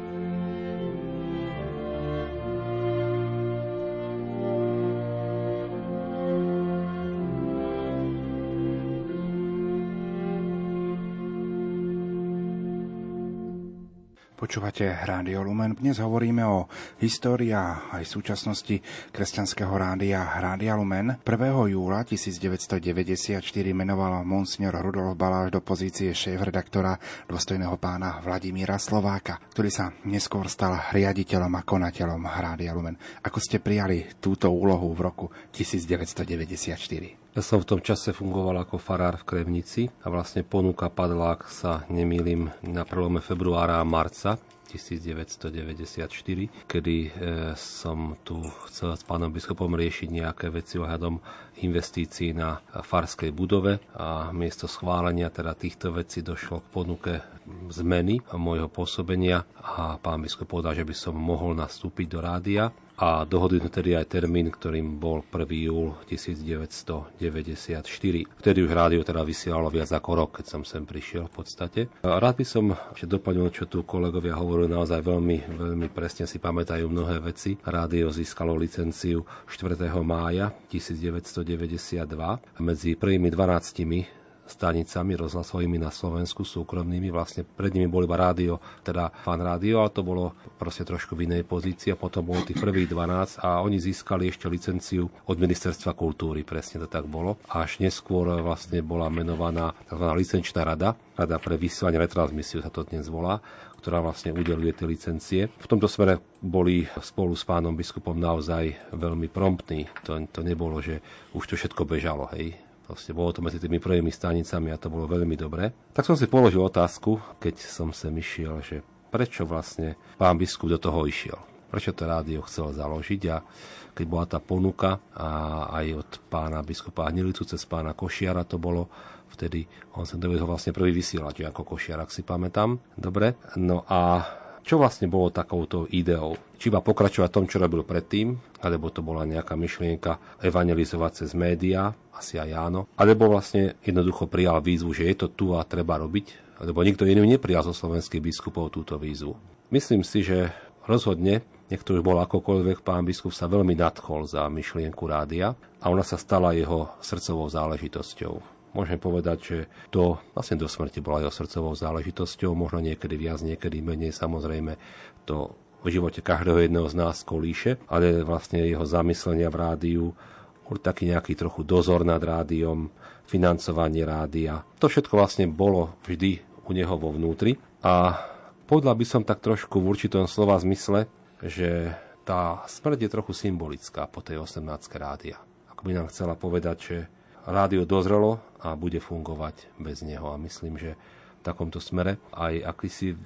S5: Počúvate Rádio Lumen. Dnes hovoríme o histórii a aj súčasnosti kresťanského rádia Rádia Lumen. 1. júla 1994 menoval monsignor Rudolf Baláš do pozície šéf-redaktora dôstojného pána Vladimíra Slováka, ktorý sa neskôr stal riaditeľom a konateľom Rádia Lumen. Ako ste prijali túto úlohu v roku 1994?
S9: Ja som v tom čase fungoval ako farár v Krevnici a vlastne ponuka padla, ak sa nemýlim, na prelome februára a marca 1994, kedy e, som tu chcel s pánom biskupom riešiť nejaké veci ohľadom investícií na farskej budove a miesto schválenia teda týchto vecí došlo k ponuke zmeny môjho pôsobenia a pán biskup povedal, že by som mohol nastúpiť do rádia a dohodli sme tedy aj termín, ktorým bol 1. júl 1994. Vtedy už rádio teda vysielalo viac ako rok, keď som sem prišiel v podstate. Rád by som ešte doplnil, čo tu kolegovia hovorili, naozaj veľmi, veľmi presne si pamätajú mnohé veci. Rádio získalo licenciu 4. mája 1992 medzi prvými 12 stanicami rozhlasovými na Slovensku, súkromnými. Vlastne pred nimi boli iba rádio, teda fan rádio, ale to bolo proste trošku v inej pozícii a potom bolo tých prvých 12 a oni získali ešte licenciu od Ministerstva kultúry, presne to tak bolo. Až neskôr vlastne bola menovaná tzv. licenčná rada, rada pre vysielanie retransmisiu sa to dnes volá, ktorá vlastne udeluje tie licencie. V tomto smere boli spolu s pánom biskupom naozaj veľmi promptní. To, to nebolo, že už to všetko bežalo, hej Proste bolo to medzi tými prvými stanicami a to bolo veľmi dobré. Tak som si položil otázku, keď som sem išiel, že prečo vlastne pán biskup do toho išiel. Prečo to rádio chcel založiť a keď bola tá ponuka a aj od pána biskupa Hnilicu cez pána Košiara to bolo, vtedy on sa dovedol vlastne prvý vysielať ako Košiar, ak si pamätám. Dobre. No a čo vlastne bolo takouto ideou? Či iba pokračovať tom, čo robil predtým, alebo to bola nejaká myšlienka evangelizovať cez médiá, asi aj áno, alebo vlastne jednoducho prijal výzvu, že je to tu a treba robiť, lebo nikto iný neprijal zo slovenských biskupov túto výzvu. Myslím si, že rozhodne, niekto už bol akokoľvek, pán biskup sa veľmi nadchol za myšlienku rádia a ona sa stala jeho srdcovou záležitosťou môžem povedať, že to vlastne do smrti bola jeho srdcovou záležitosťou, možno niekedy viac, niekedy menej, samozrejme to v živote každého jedného z nás kolíše, ale vlastne jeho zamyslenia v rádiu, taký nejaký trochu dozor nad rádiom, financovanie rádia. To všetko vlastne bolo vždy u neho vo vnútri a podľa by som tak trošku v určitom slova zmysle, že tá smrť je trochu symbolická po tej 18. rádia. Ako by nám chcela povedať, že rádio dozrelo a bude fungovať bez neho. A myslím, že v takomto smere aj akýsi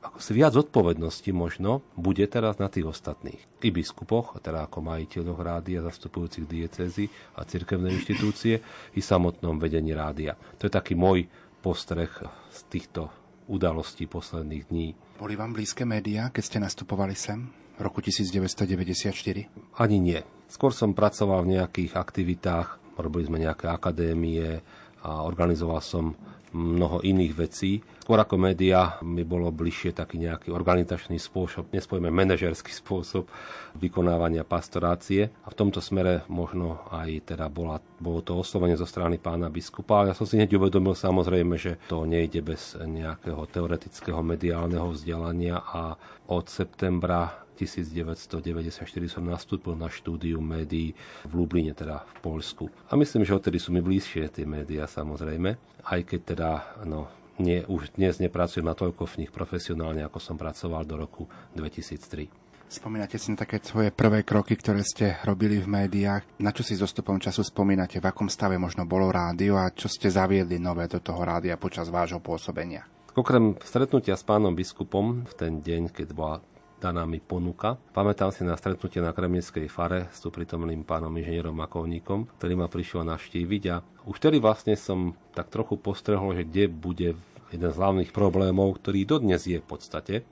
S9: ako si viac zodpovednosti možno bude teraz na tých ostatných. I biskupoch, teda ako majiteľoch rádia, zastupujúcich diecézy a cirkevné inštitúcie, i samotnom vedení rádia. To je taký môj postreh z týchto udalostí posledných dní.
S5: Boli vám blízke médiá, keď ste nastupovali sem v roku 1994?
S9: Ani nie. Skôr som pracoval v nejakých aktivitách robili sme nejaké akadémie a organizoval som mnoho iných vecí. Skôr ako média mi bolo bližšie taký nejaký organizačný spôsob, nespojíme manažerský spôsob vykonávania pastorácie. A v tomto smere možno aj teda bola, bolo to oslovenie zo strany pána biskupa. Ale ja som si hneď uvedomil samozrejme, že to nejde bez nejakého teoretického mediálneho vzdelania a od septembra 1994 som nastúpil na štúdiu médií v Lubline, teda v Polsku. A myslím, že odtedy sú mi bližšie tie médiá samozrejme, aj keď teda no, nie, už dnes nepracujem na toľko v nich profesionálne, ako som pracoval do roku 2003.
S5: Spomínate si na také svoje prvé kroky, ktoré ste robili v médiách. Na čo si s dostupom času spomínate? V akom stave možno bolo rádio a čo ste zaviedli nové do toho rádia počas vášho pôsobenia?
S9: Okrem stretnutia s pánom biskupom v ten deň, keď bola daná ponuka. Pamätám si na stretnutie na Kremnickej fare s tu prítomným pánom inžinierom Makovníkom, ktorý ma prišiel navštíviť a už vtedy vlastne som tak trochu postrehol, že kde bude jeden z hlavných problémov, ktorý dodnes je v podstate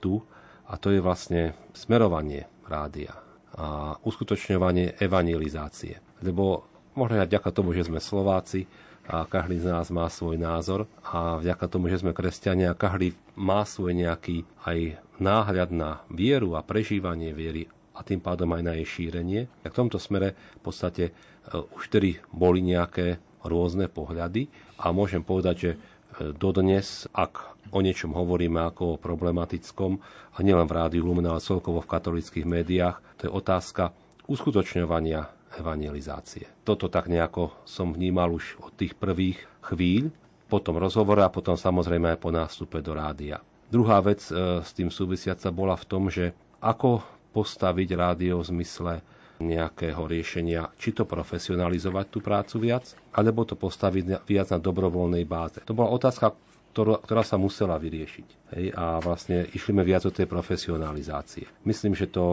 S9: tu a to je vlastne smerovanie rádia a uskutočňovanie evangelizácie. Lebo možno aj vďaka tomu, že sme Slováci, a každý z nás má svoj názor a vďaka tomu, že sme kresťania, každý má svoj nejaký aj náhľad na vieru a prežívanie viery a tým pádom aj na jej šírenie. Tak v tomto smere v podstate e, už tedy boli nejaké rôzne pohľady a môžem povedať, že e, dodnes, ak o niečom hovoríme ako o problematickom, a nielen v rádiu Lumen, ale celkovo v katolických médiách, to je otázka uskutočňovania evangelizácie. Toto tak nejako som vnímal už od tých prvých chvíľ, potom rozhovore a potom samozrejme aj po nástupe do rádia. Druhá vec e, s tým súvisiaca bola v tom, že ako postaviť rádio v zmysle nejakého riešenia, či to profesionalizovať tú prácu viac, alebo to postaviť viac na dobrovoľnej báze. To bola otázka, ktorá sa musela vyriešiť. Hej, a vlastne išli sme viac od tej profesionalizácie. Myslím, že to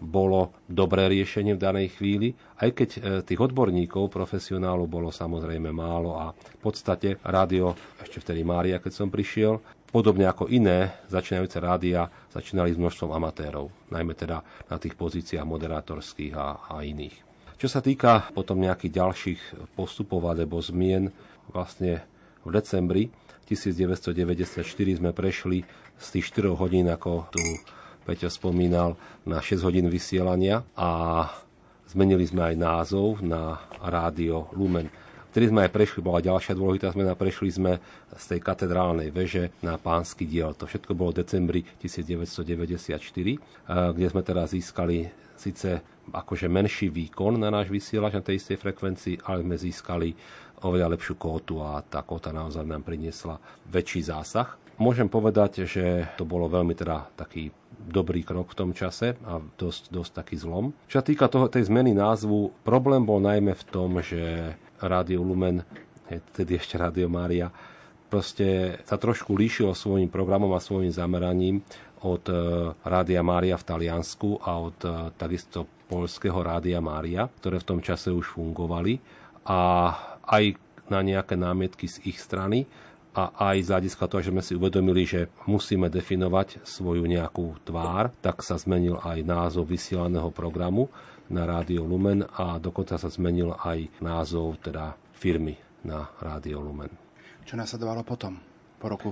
S9: bolo dobré riešenie v danej chvíli, aj keď e, tých odborníkov, profesionálov bolo samozrejme málo a v podstate rádio, ešte vtedy Mária, keď som prišiel, podobne ako iné začínajúce rádia, začínali s množstvom amatérov, najmä teda na tých pozíciách moderátorských a, a iných. Čo sa týka potom nejakých ďalších postupov alebo zmien, vlastne v decembri 1994 sme prešli z tých 4 hodín, ako tu Peťo spomínal, na 6 hodín vysielania a zmenili sme aj názov na rádio Lumen. Vtedy sme aj prešli, bola ďalšia dôležitá zmena, prešli sme z tej katedrálnej veže na pánsky diel. To všetko bolo v decembri 1994, eh, kde sme teraz získali síce akože menší výkon na náš vysielač na tej istej frekvencii, ale sme získali oveľa lepšiu kótu a tá kóta naozaj nám priniesla väčší zásah. Môžem povedať, že to bolo veľmi teda taký dobrý krok v tom čase a dosť, dosť taký zlom. Čo sa týka toho, tej zmeny názvu, problém bol najmä v tom, že Rádio Lumen, tedy ešte Rádio Mária, proste sa trošku líšilo svojim programom a svojim zameraním od e, Rádia Mária v Taliansku a od e, takisto polského Rádia Mária, ktoré v tom čase už fungovali a aj na nejaké námietky z ich strany a aj z hľadiska toho, že sme si uvedomili, že musíme definovať svoju nejakú tvár, tak sa zmenil aj názov vysielaného programu na Rádio Lumen a dokonca sa zmenil aj názov teda firmy na Rádio Lumen.
S5: Čo nasledovalo potom, po roku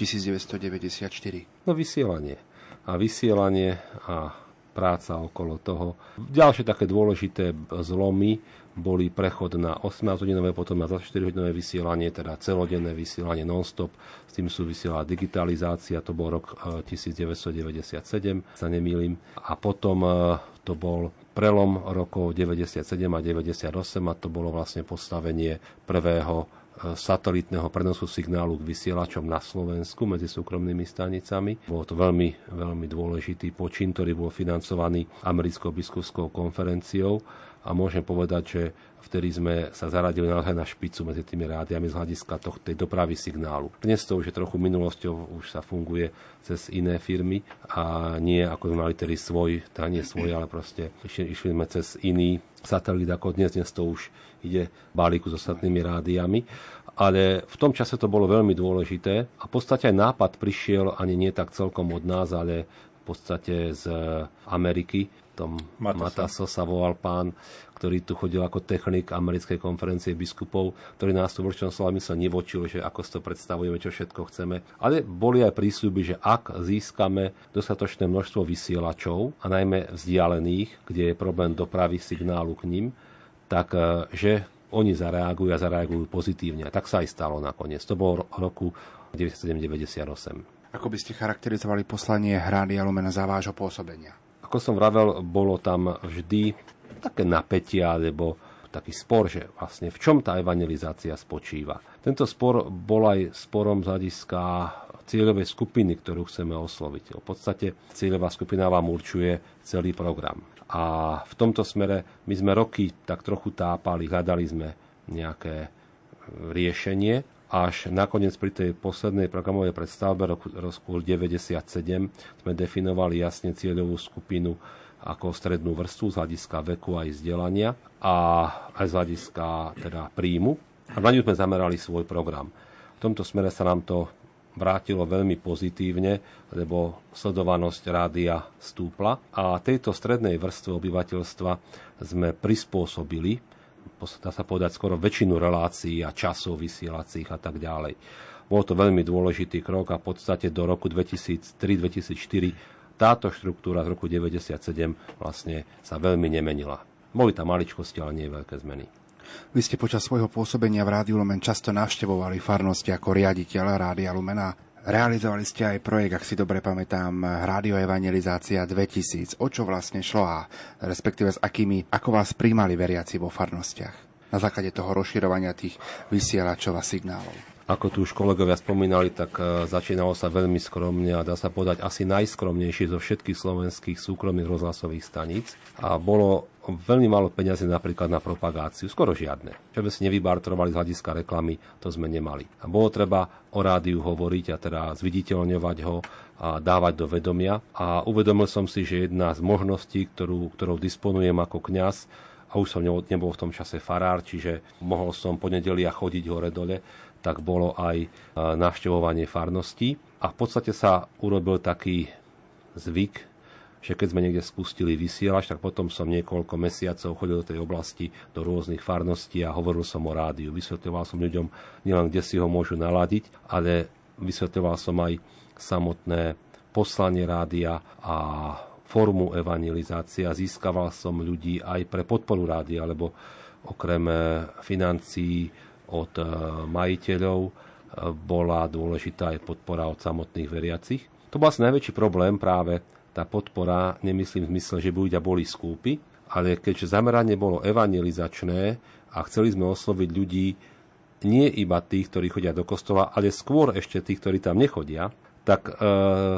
S5: 1994?
S9: No vysielanie. A vysielanie a práca okolo toho. Ďalšie také dôležité zlomy boli prechod na 18-hodinové, potom na 24-hodinové vysielanie, teda celodenné vysielanie non-stop. S tým súvisela digitalizácia, to bol rok 1997, eh, sa nemýlim. A potom eh, to bol prelom rokov 97 a 98 a to bolo vlastne postavenie prvého eh, satelitného prenosu signálu k vysielačom na Slovensku medzi súkromnými stanicami. Bolo to veľmi, veľmi dôležitý počin, ktorý bol financovaný americkou biskupskou konferenciou a môžem povedať, že vtedy sme sa zaradili naozaj na špicu medzi tými rádiami z hľadiska toh, tej dopravy signálu. Dnes to už je trochu minulosťou, už sa funguje cez iné firmy a nie ako sme mali tedy svoj, teda nie svoj, ale proste išli, išli sme cez iný satelit ako dnes, dnes to už ide balíku s ostatnými rádiami. Ale v tom čase to bolo veľmi dôležité a v podstate aj nápad prišiel ani nie tak celkom od nás, ale v podstate z Ameriky, tom Mataso sa volal pán, ktorý tu chodil ako technik americkej konferencie biskupov, ktorý nás tu v určitom slova mysle nevočil, že ako si to predstavujeme, čo všetko chceme. Ale boli aj prísľuby, že ak získame dostatočné množstvo vysielačov, a najmä vzdialených, kde je problém dopravy signálu k ním, tak e, že oni zareagujú a zareagujú pozitívne. A tak sa aj stalo nakoniec. To bolo roku 97-98.
S5: Ako by ste charakterizovali poslanie Rádia Lumena za vášho pôsobenia?
S9: Ako som vravel, bolo tam vždy také napätie alebo taký spor, že vlastne v čom tá evangelizácia spočíva. Tento spor bol aj sporom z hľadiska cieľovej skupiny, ktorú chceme osloviť. V podstate cieľová skupina vám určuje celý program. A v tomto smere my sme roky tak trochu tápali, hľadali sme nejaké riešenie až nakoniec pri tej poslednej programovej predstavbe roku, roku 97 sme definovali jasne cieľovú skupinu ako strednú vrstvu z hľadiska veku aj vzdelania a aj z hľadiska teda príjmu. A na ňu sme zamerali svoj program. V tomto smere sa nám to vrátilo veľmi pozitívne, lebo sledovanosť rádia stúpla a tejto strednej vrstve obyvateľstva sme prispôsobili dá sa povedať, skoro väčšinu relácií a časov vysielacích a tak ďalej. Bol to veľmi dôležitý krok a v podstate do roku 2003-2004 táto štruktúra z roku 1997 vlastne sa veľmi nemenila. Boli tam maličkosti, ale nie veľké zmeny.
S5: Vy ste počas svojho pôsobenia v Rádiu Lumen často navštevovali farnosti ako riaditeľ Rádia Lumena Realizovali ste aj projekt, ak si dobre pamätám, Rádio Evangelizácia 2000. O čo vlastne šlo a respektíve s akými, ako vás príjmali veriaci vo farnostiach? Na základe toho rozširovania tých vysielačov a signálov.
S9: Ako tu už kolegovia spomínali, tak e, začínalo sa veľmi skromne a dá sa povedať asi najskromnejší zo všetkých slovenských súkromných rozhlasových staníc. A bolo veľmi málo peniazy napríklad na propagáciu, skoro žiadne. Čo sme si nevybartrovali z hľadiska reklamy, to sme nemali. A bolo treba o rádiu hovoriť a teda zviditeľňovať ho a dávať do vedomia. A uvedomil som si, že jedna z možností, ktorú, ktorou disponujem ako kňaz, a už som nebol v tom čase farár, čiže mohol som po nedelia chodiť hore-dole, tak bolo aj navštevovanie farností. A v podstate sa urobil taký zvyk, že keď sme niekde spustili vysielač, tak potom som niekoľko mesiacov chodil do tej oblasti, do rôznych farností a hovoril som o rádiu. Vysvetľoval som ľuďom nielen, kde si ho môžu naladiť, ale vysvetľoval som aj samotné poslanie rádia a formu evangelizácie a získaval som ľudí aj pre podporu rádia, lebo okrem eh, financií od eh, majiteľov eh, bola dôležitá aj podpora od samotných veriacich. To bol asi najväčší problém práve tá podpora, nemyslím v zmysle, že by ľudia boli skúpi, ale keďže zameranie bolo evangelizačné a chceli sme osloviť ľudí, nie iba tých, ktorí chodia do kostola, ale skôr ešte tých, ktorí tam nechodia, tak e,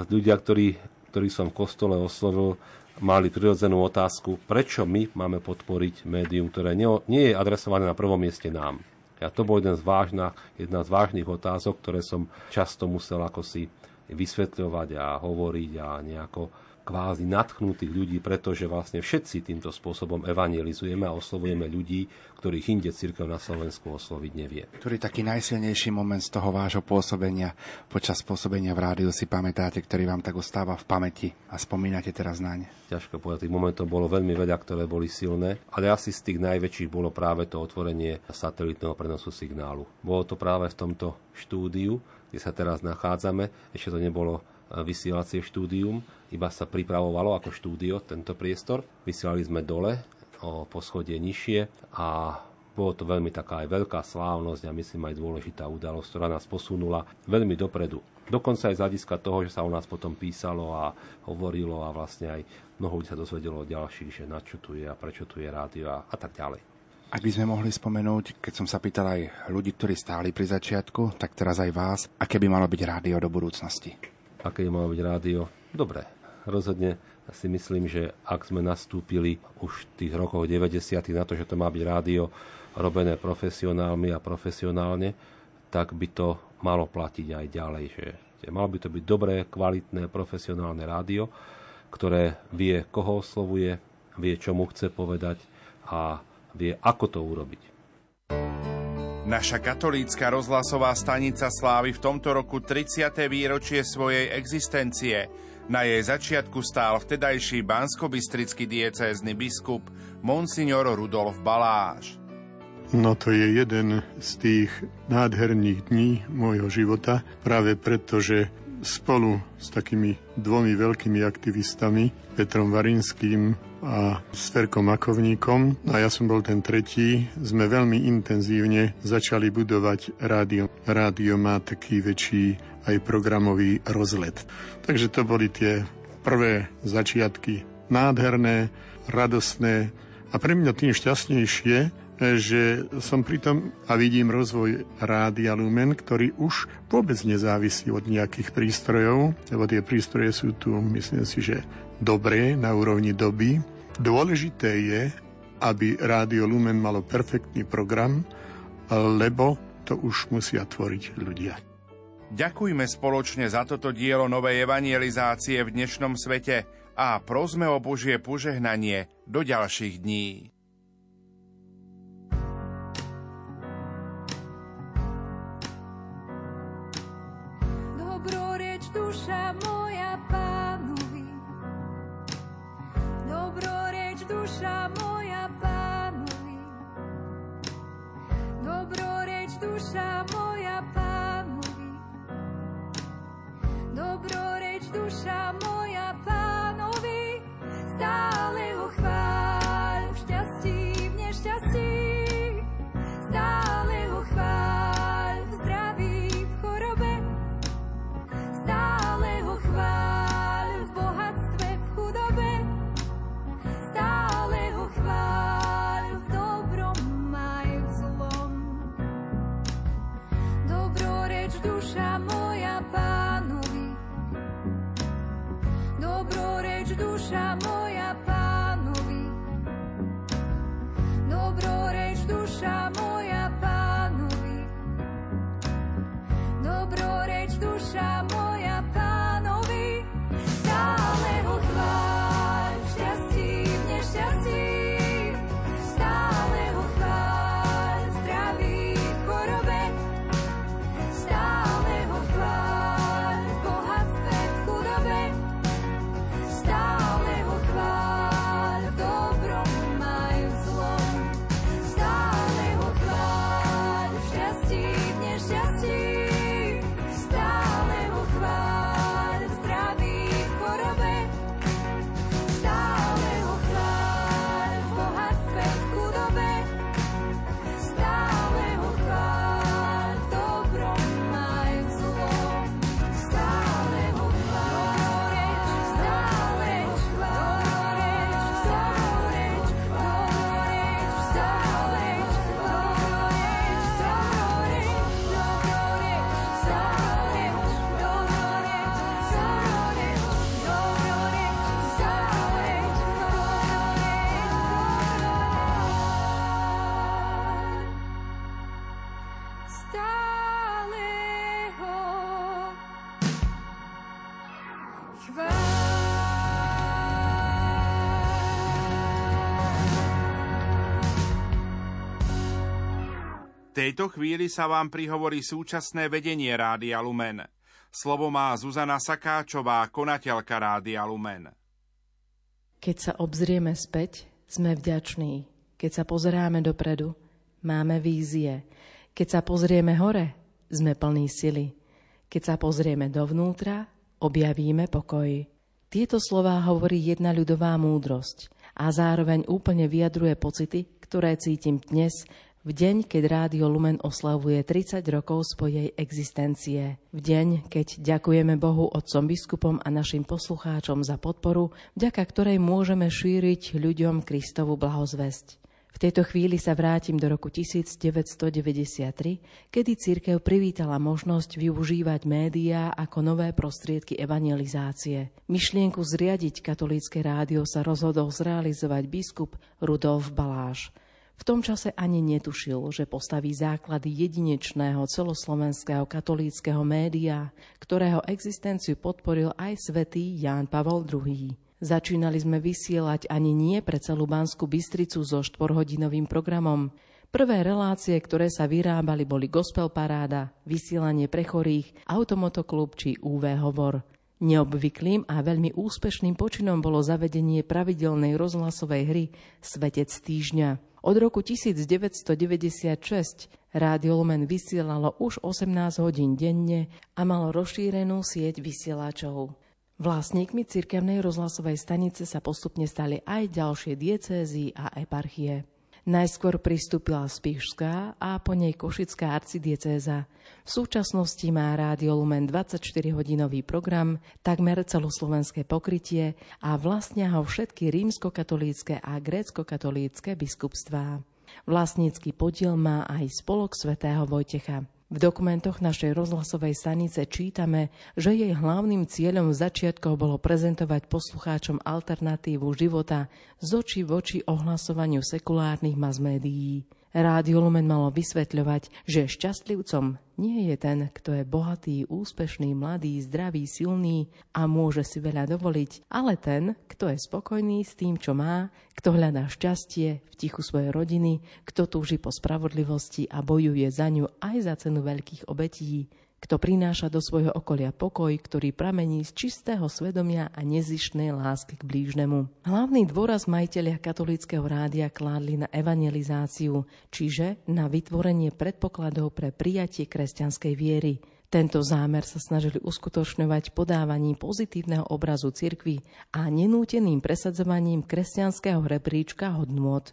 S9: ľudia, ktorí, ktorí som v kostole oslovil, mali prirodzenú otázku, prečo my máme podporiť médium, ktoré nie, nie je adresované na prvom mieste nám. A to bol jeden z vážna, jedna z vážnych otázok, ktoré som často musel ako si vysvetľovať a hovoriť a nejako kvázi natchnutých ľudí, pretože vlastne všetci týmto spôsobom evangelizujeme a oslovujeme ľudí, ktorých inde církev na Slovensku osloviť nevie.
S5: Ktorý taký najsilnejší moment z toho vášho pôsobenia počas pôsobenia v rádiu si pamätáte, ktorý vám tak ostáva v pamäti a spomínate teraz naň?
S9: Ťažko povedať, tých momentov bolo veľmi veľa, ktoré boli silné, ale asi z tých najväčších bolo práve to otvorenie satelitného prenosu signálu. Bolo to práve v tomto štúdiu, kde sa teraz nachádzame. Ešte to nebolo vysielacie štúdium, iba sa pripravovalo ako štúdio tento priestor. Vysielali sme dole o poschodie nižšie a bolo to veľmi taká aj veľká slávnosť a myslím aj dôležitá udalosť, ktorá nás posunula veľmi dopredu. Dokonca aj z hľadiska toho, že sa o nás potom písalo a hovorilo a vlastne aj mnoho ľudí sa dozvedelo o ďalších, že na čo tu je a prečo tu je rádio a, a tak ďalej.
S5: Ak by sme mohli spomenúť, keď som sa pýtal aj ľudí, ktorí stáli pri začiatku, tak teraz aj vás, aké by malo byť rádio do budúcnosti?
S9: Aké má byť rádio. Dobre, rozhodne si myslím, že ak sme nastúpili už v tých rokoch 90. na to, že to má byť rádio robené profesionálmi a profesionálne, tak by to malo platiť aj ďalej. Že malo by to byť dobré, kvalitné, profesionálne rádio, ktoré vie, koho oslovuje, vie, čo mu chce povedať a vie, ako to urobiť.
S10: Naša katolícka rozhlasová stanica slávy v tomto roku 30. výročie svojej existencie. Na jej začiatku stál vtedajší banskobistrický diecézny biskup Monsignor Rudolf Baláš.
S11: No to je jeden z tých nádherných dní môjho života, práve preto, že spolu s takými dvomi veľkými aktivistami, Petrom Varinským a s Ferkom Makovníkom, a ja som bol ten tretí, sme veľmi intenzívne začali budovať rádio. Rádio má taký väčší aj programový rozlet. Takže to boli tie prvé začiatky nádherné, radostné a pre mňa tým šťastnejšie, že som pritom a vidím rozvoj Rádia Lumen, ktorý už vôbec nezávisí od nejakých prístrojov, lebo tie prístroje sú tu, myslím si, že dobré na úrovni doby. Dôležité je, aby Rádio Lumen malo perfektný program, lebo to už musia tvoriť ľudia.
S10: Ďakujme spoločne za toto dielo novej evangelizácie v dnešnom svete a prosme o Božie požehnanie do ďalších dní. duša moja pánovi. Dobroreč duša moja pánovi. Dobroreč duša moja pánovi. Stále ho chváľ v šťastí, v nešťastí. duša moja pánovi. Duša moja pánovi. Dobroreč duša moja
S1: tejto chvíli sa vám prihovorí súčasné vedenie Rádia Lumen. Slovo má Zuzana Sakáčová, konateľka Rádia Lumen.
S12: Keď sa obzrieme späť, sme vďační. Keď sa pozeráme dopredu, máme vízie. Keď sa pozrieme hore, sme plní sily. Keď sa pozrieme dovnútra, objavíme pokoj. Tieto slová hovorí jedna ľudová múdrosť a zároveň úplne vyjadruje pocity, ktoré cítim dnes v deň, keď Rádio Lumen oslavuje 30 rokov svojej existencie. V deň, keď ďakujeme Bohu otcom biskupom a našim poslucháčom za podporu, vďaka ktorej môžeme šíriť ľuďom Kristovu blahozvesť. V tejto chvíli sa vrátim do roku 1993, kedy církev privítala možnosť využívať médiá ako nové prostriedky evangelizácie. Myšlienku zriadiť katolícke rádio sa rozhodol zrealizovať biskup Rudolf Baláš. V tom čase ani netušil, že postaví základy jedinečného celoslovenského katolíckého média, ktorého existenciu podporil aj svätý Ján Pavol II. Začínali sme vysielať ani nie pre celú Banskú Bystricu so štvorhodinovým programom. Prvé relácie, ktoré sa vyrábali, boli gospel paráda, vysielanie pre chorých, automotoklub či UV hovor. Neobvyklým a veľmi úspešným počinom bolo zavedenie pravidelnej rozhlasovej hry Svetec týždňa. Od roku 1996 Rádio Lumen vysielalo už 18 hodín denne a malo rozšírenú sieť vysielačov. Vlastníkmi cirkevnej rozhlasovej stanice sa postupne stali aj ďalšie diecézy a eparchie. Najskôr pristúpila Spišská a po nej Košická arcidiecéza. V súčasnosti má Rádio Lumen 24-hodinový program, takmer celoslovenské pokrytie a vlastnia ho všetky rímskokatolícke a grécko-katolícke biskupstvá. Vlastnícky podiel má aj spolok svätého Vojtecha. V dokumentoch našej rozhlasovej stanice čítame, že jej hlavným cieľom v začiatkoch bolo prezentovať poslucháčom alternatívu života z očí v oči ohlasovaniu sekulárnych mass médií. Rádio Lumen malo vysvetľovať, že šťastlivcom nie je ten, kto je bohatý, úspešný, mladý, zdravý, silný a môže si veľa dovoliť, ale ten, kto je spokojný s tým, čo má, kto hľadá šťastie v tichu svojej rodiny, kto túži po spravodlivosti a bojuje za ňu aj za cenu veľkých obetí, kto prináša do svojho okolia pokoj, ktorý pramení z čistého svedomia a nezišnej lásky k blížnemu. Hlavný dôraz majiteľia katolického rádia kládli na evangelizáciu, čiže na vytvorenie predpokladov pre prijatie kresťanskej viery. Tento zámer sa snažili uskutočňovať podávaním pozitívneho obrazu cirkvy a nenúteným presadzovaním kresťanského rebríčka hodnôt.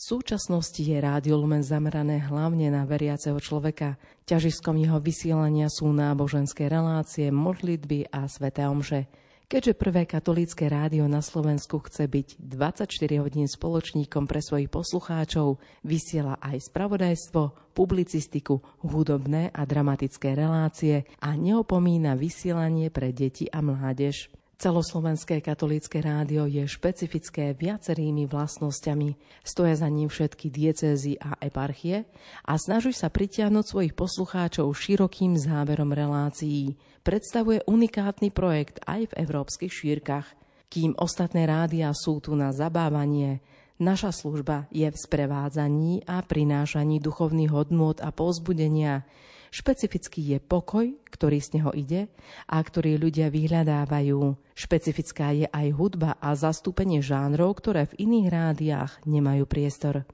S12: V súčasnosti je Rádio Lumen zamerané hlavne na veriaceho človeka. Ťažiskom jeho vysielania sú náboženské relácie, modlitby a sveté omše. Keďže prvé katolícke rádio na Slovensku chce byť 24 hodín spoločníkom pre svojich poslucháčov, vysiela aj spravodajstvo, publicistiku, hudobné a dramatické relácie a neopomína vysielanie pre deti a mládež. Celoslovenské katolícke rádio je špecifické viacerými vlastnosťami. Stoja za ním všetky diecézy a eparchie a snaží sa pritiahnuť svojich poslucháčov širokým záberom relácií. Predstavuje unikátny projekt aj v európskych šírkach. Kým ostatné rádia sú tu na zabávanie, naša služba je v sprevádzaní a prinášaní duchovných hodnôt a povzbudenia, Špecifický je pokoj, ktorý z neho ide a ktorý ľudia vyhľadávajú. Špecifická je aj hudba a zastúpenie žánrov, ktoré v iných rádiách nemajú priestor.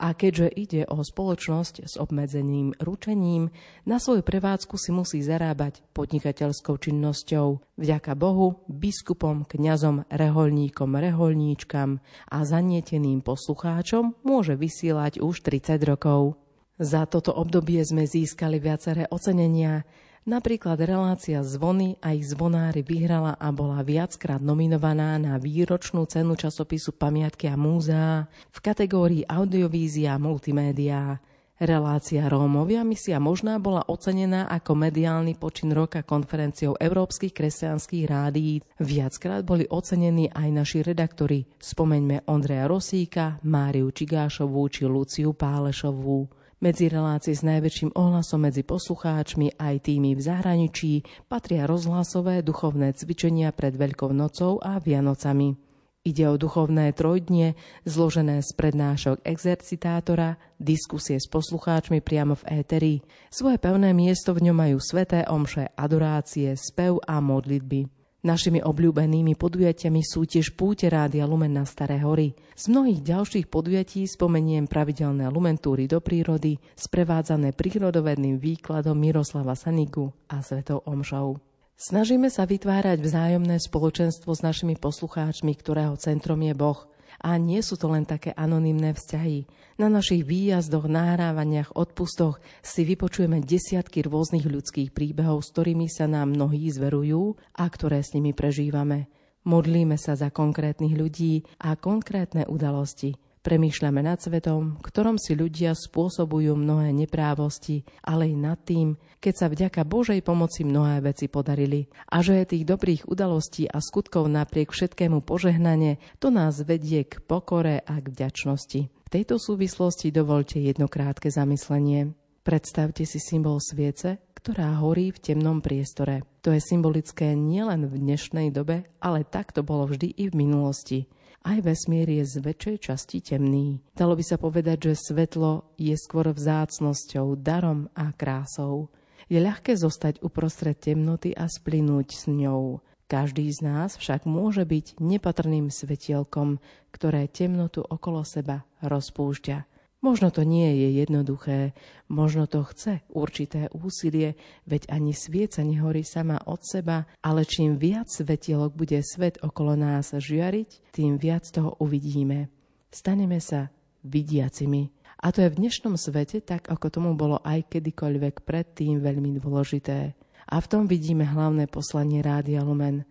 S12: A keďže ide o spoločnosť s obmedzeným ručením, na svoju prevádzku si musí zarábať podnikateľskou činnosťou. Vďaka Bohu, biskupom, kňazom, reholníkom, reholníčkam a zanieteným poslucháčom môže vysielať už 30 rokov. Za toto obdobie sme získali viaceré ocenenia, Napríklad relácia Zvony a ich zvonári vyhrala a bola viackrát nominovaná na výročnú cenu časopisu Pamiatky a múzea v kategórii audiovízia a multimédia. Relácia Rómovia misia možná bola ocenená ako mediálny počin roka konferenciou Európskych kresťanských rádií. Viackrát boli ocenení aj naši redaktori. Spomeňme Ondreja Rosíka, Máriu Čigášovú či Luciu Pálešovú. Medzi relácie s najväčším ohlasom medzi poslucháčmi aj tými v zahraničí patria rozhlasové duchovné cvičenia pred Veľkou nocou a Vianocami. Ide o duchovné trojdnie, zložené z prednášok exercitátora, diskusie s poslucháčmi priamo v éteri. Svoje pevné miesto v ňom majú sveté omše, adorácie, spev a modlitby. Našimi obľúbenými podujatiami sú tiež púte Rádia Lumen na Staré hory. Z mnohých ďalších podujatí spomeniem pravidelné lumentúry do prírody, sprevádzané prírodovedným výkladom Miroslava Sanigu a Svetou Omšou. Snažíme sa vytvárať vzájomné spoločenstvo s našimi poslucháčmi, ktorého centrom je Boh – a nie sú to len také anonymné vzťahy. Na našich výjazdoch, nahrávaniach, odpustoch si vypočujeme desiatky rôznych ľudských príbehov, s ktorými sa nám mnohí zverujú a ktoré s nimi prežívame. Modlíme sa za konkrétnych ľudí a konkrétne udalosti – Premýšľame nad svetom, ktorom si ľudia spôsobujú mnohé neprávosti, ale aj nad tým, keď sa vďaka Božej pomoci mnohé veci podarili. A že je tých dobrých udalostí a skutkov napriek všetkému požehnanie, to nás vedie k pokore a k vďačnosti. V tejto súvislosti dovolte jedno krátke zamyslenie. Predstavte si symbol sviece, ktorá horí v temnom priestore. To je symbolické nielen v dnešnej dobe, ale tak to bolo vždy i v minulosti aj vesmír je z väčšej časti temný. Dalo by sa povedať, že svetlo je skôr vzácnosťou, darom a krásou. Je ľahké zostať uprostred temnoty a splynúť s ňou. Každý z nás však môže byť nepatrným svetielkom, ktoré temnotu okolo seba rozpúšťa. Možno to nie je jednoduché, možno to chce určité úsilie, veď ani svieca nehorí sama od seba, ale čím viac svetielok bude svet okolo nás žiariť, tým viac toho uvidíme. Staneme sa vidiacimi. A to je v dnešnom svete, tak ako tomu bolo aj kedykoľvek predtým veľmi dôležité. A v tom vidíme hlavné poslanie Rádia Lumen.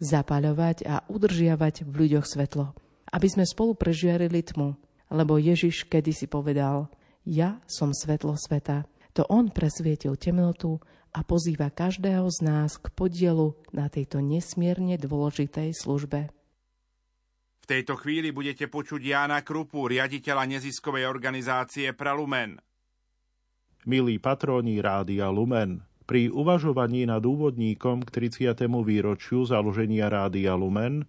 S12: Zapaľovať a udržiavať v ľuďoch svetlo. Aby sme spolu prežiarili tmu, lebo Ježiš kedysi povedal, ja som svetlo sveta. To on presvietil temnotu a pozýva každého z nás k podielu na tejto nesmierne dôležitej službe.
S1: V tejto chvíli budete počuť Jána Krupu, riaditeľa neziskovej organizácie Pralumen.
S13: Milí patróni Rádia Lumen, pri uvažovaní nad úvodníkom k 30. výročiu založenia Rádia Lumen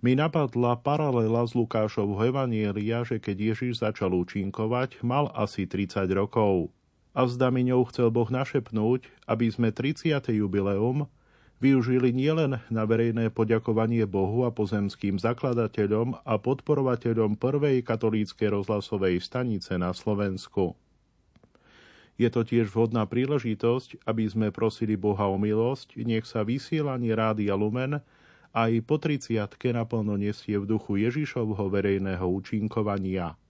S13: mi napadla paralela z Lukášovho Evanielia, že keď Ježiš začal účinkovať, mal asi 30 rokov. A zda ňou chcel Boh našepnúť, aby sme 30. jubileum využili nielen na verejné poďakovanie Bohu a pozemským zakladateľom a podporovateľom prvej katolíckej rozhlasovej stanice na Slovensku. Je to tiež vhodná príležitosť, aby sme prosili Boha o milosť, nech sa vysielanie Rádia Lumen aj po 30 naplno nesie v duchu Ježišovho verejného účinkovania.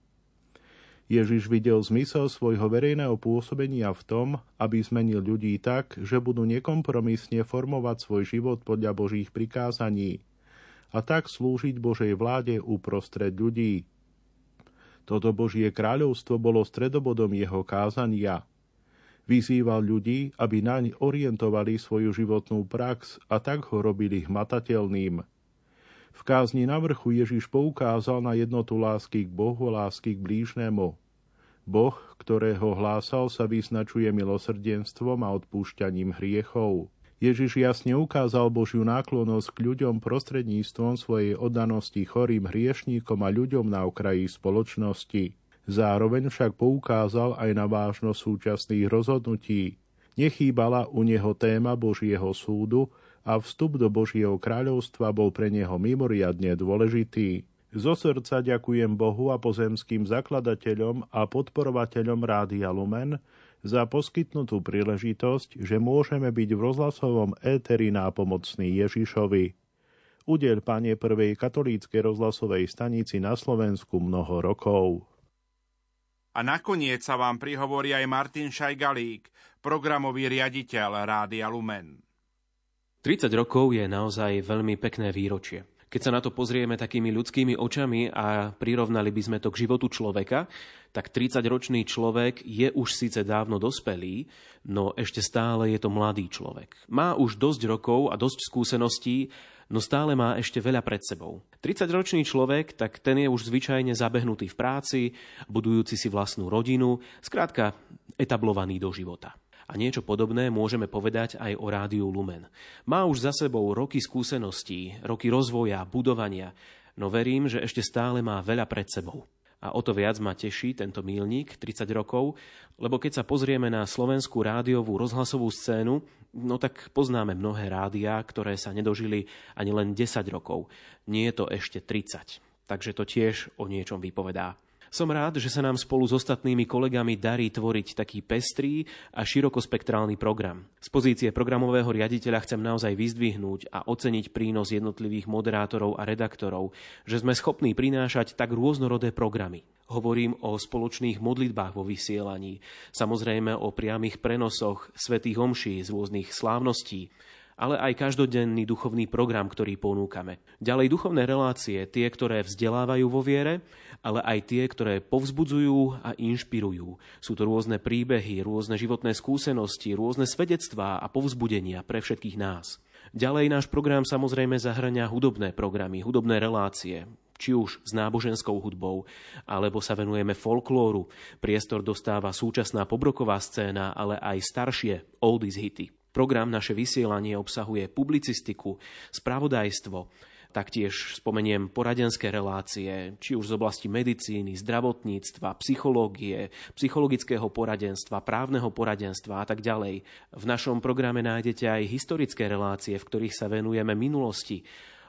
S13: Ježiš videl zmysel svojho verejného pôsobenia v tom, aby zmenil ľudí tak, že budú nekompromisne formovať svoj život podľa Božích prikázaní a tak slúžiť Božej vláde uprostred ľudí. Toto Božie kráľovstvo bolo stredobodom jeho kázania. Vyzýval ľudí, aby naň orientovali svoju životnú prax a tak ho robili hmatateľným. V kázni na vrchu Ježiš poukázal na jednotu lásky k Bohu a lásky k blížnemu. Boh, ktorého hlásal, sa vyznačuje milosrdenstvom a odpúšťaním hriechov. Ježiš jasne ukázal Božiu náklonosť k ľuďom prostredníctvom svojej oddanosti chorým hriešníkom a ľuďom na okraji spoločnosti. Zároveň však poukázal aj na vážnosť súčasných rozhodnutí. Nechýbala u neho téma Božieho súdu a vstup do Božieho kráľovstva bol pre neho mimoriadne dôležitý. Zo srdca ďakujem Bohu a pozemským zakladateľom a podporovateľom Rádia Lumen za poskytnutú príležitosť, že môžeme byť v rozhlasovom éteri nápomocný Ježišovi. Udel Pane prvej katolíckej rozhlasovej stanici na Slovensku mnoho rokov.
S1: A nakoniec sa vám prihovorí aj Martin Šajgalík, programový riaditeľ Rádia Lumen.
S14: 30 rokov je naozaj veľmi pekné výročie. Keď sa na to pozrieme takými ľudskými očami a prirovnali by sme to k životu človeka, tak 30-ročný človek je už síce dávno dospelý, no ešte stále je to mladý človek. Má už dosť rokov a dosť skúseností, no stále má ešte veľa pred sebou. 30-ročný človek, tak ten je už zvyčajne zabehnutý v práci, budujúci si vlastnú rodinu, skrátka etablovaný do života. A niečo podobné môžeme povedať aj o rádiu Lumen. Má už za sebou roky skúseností, roky rozvoja, budovania, no verím, že ešte stále má veľa pred sebou. A o to viac ma teší tento mílnik 30 rokov, lebo keď sa pozrieme na slovenskú rádiovú rozhlasovú scénu, no tak poznáme mnohé rádiá, ktoré sa nedožili ani len 10 rokov. Nie je to ešte 30. Takže to tiež o niečom vypovedá. Som rád, že sa nám spolu s ostatnými kolegami darí tvoriť taký pestrý a širokospektrálny program. Z pozície programového riaditeľa chcem naozaj vyzdvihnúť a oceniť prínos jednotlivých moderátorov a redaktorov, že sme schopní prinášať tak rôznorodé programy. Hovorím o spoločných modlitbách vo vysielaní, samozrejme o priamých prenosoch svätých homší z rôznych slávností, ale aj každodenný duchovný program, ktorý ponúkame. Ďalej duchovné relácie, tie, ktoré vzdelávajú vo viere, ale aj tie, ktoré povzbudzujú a inšpirujú. Sú to rôzne príbehy, rôzne životné skúsenosti, rôzne svedectvá a povzbudenia pre všetkých nás. Ďalej náš program samozrejme zahrania hudobné programy, hudobné relácie, či už s náboženskou hudbou, alebo sa venujeme folklóru. Priestor dostáva súčasná pobroková scéna, ale aj staršie oldies hity. Program naše vysielanie obsahuje publicistiku, spravodajstvo, taktiež spomeniem poradenské relácie, či už z oblasti medicíny, zdravotníctva, psychológie, psychologického poradenstva, právneho poradenstva a tak ďalej. V našom programe nájdete aj historické relácie, v ktorých sa venujeme minulosti.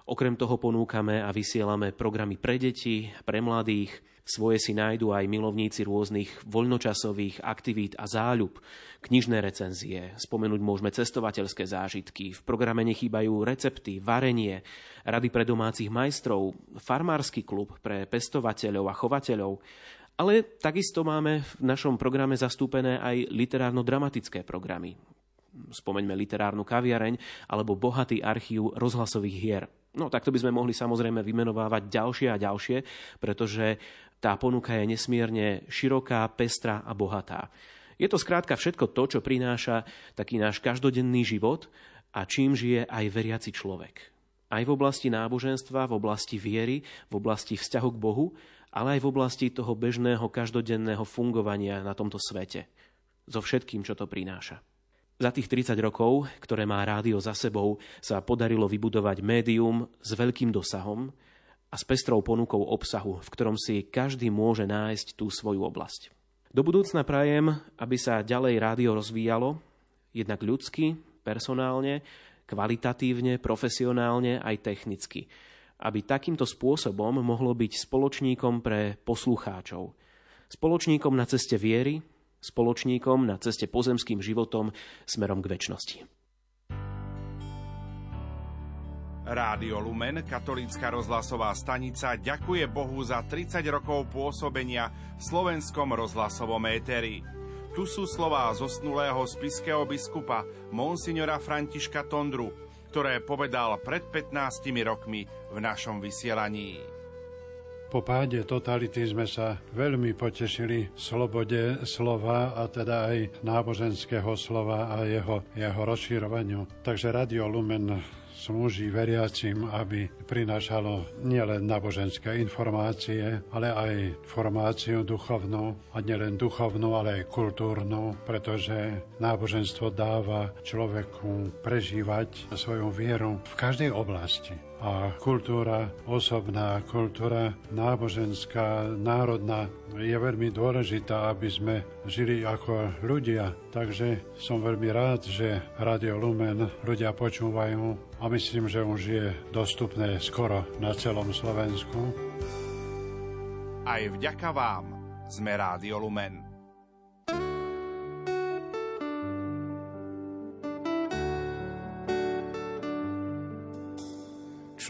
S14: Okrem toho ponúkame a vysielame programy pre deti, pre mladých, svoje si nájdú aj milovníci rôznych voľnočasových aktivít a záľub, knižné recenzie, spomenúť môžeme cestovateľské zážitky, v programe nechýbajú recepty, varenie, rady pre domácich majstrov, farmársky klub pre pestovateľov a chovateľov, ale takisto máme v našom programe zastúpené aj literárno-dramatické programy. Spomeňme literárnu kaviareň alebo bohatý archív rozhlasových hier. No takto by sme mohli samozrejme vymenovávať ďalšie a ďalšie, pretože tá ponuka je nesmierne široká, pestrá a bohatá. Je to skrátka všetko to, čo prináša taký náš každodenný život a čím žije aj veriaci človek. Aj v oblasti náboženstva, v oblasti viery, v oblasti vzťahu k Bohu, ale aj v oblasti toho bežného každodenného fungovania na tomto svete. So všetkým, čo to prináša. Za tých 30 rokov, ktoré má rádio za sebou, sa podarilo vybudovať médium s veľkým dosahom, a s pestrou ponukou obsahu, v ktorom si každý môže nájsť tú svoju oblasť. Do budúcna prajem, aby sa ďalej rádio rozvíjalo, jednak ľudsky, personálne, kvalitatívne, profesionálne aj technicky. Aby takýmto spôsobom mohlo byť spoločníkom pre poslucháčov. Spoločníkom na ceste viery, spoločníkom na ceste pozemským životom smerom k väčšnosti.
S1: Rádio Lumen, katolícka rozhlasová stanica, ďakuje Bohu za 30 rokov pôsobenia v slovenskom rozhlasovom éteri. Tu sú slová zosnulého spiského biskupa Monsignora Františka Tondru, ktoré povedal pred 15 rokmi v našom vysielaní.
S15: Po páde totality sme sa veľmi potešili slobode slova a teda aj náboženského slova a jeho, jeho rozširovaniu. Takže Radio Lumen slúži veriacim, aby prinášalo nielen náboženské informácie, ale aj formáciu duchovnú, a nielen duchovnú, ale aj kultúrnu, pretože náboženstvo dáva človeku prežívať svoju vieru v každej oblasti a kultúra osobná, kultúra náboženská, národná je veľmi dôležitá, aby sme žili ako ľudia. Takže som veľmi rád, že Radio Lumen ľudia počúvajú a myslím, že už je dostupné skoro na celom Slovensku.
S1: Aj vďaka vám sme Rádio Lumen.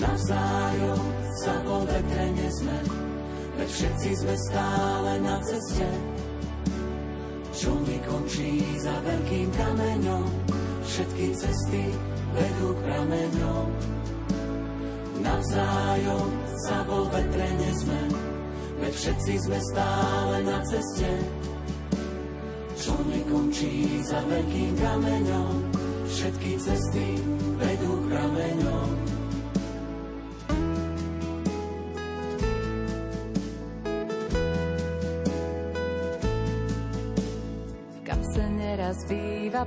S16: Navzájom sa vo vetre nesme, veď všetci sme stále na ceste. Čo mi končí za veľkým kameňom, všetky cesty vedú k prameňom. Navzájom sa vo vetre nesme, veď všetci sme stále na ceste. Čo nekončí za veľkým kameňom, všetky cesty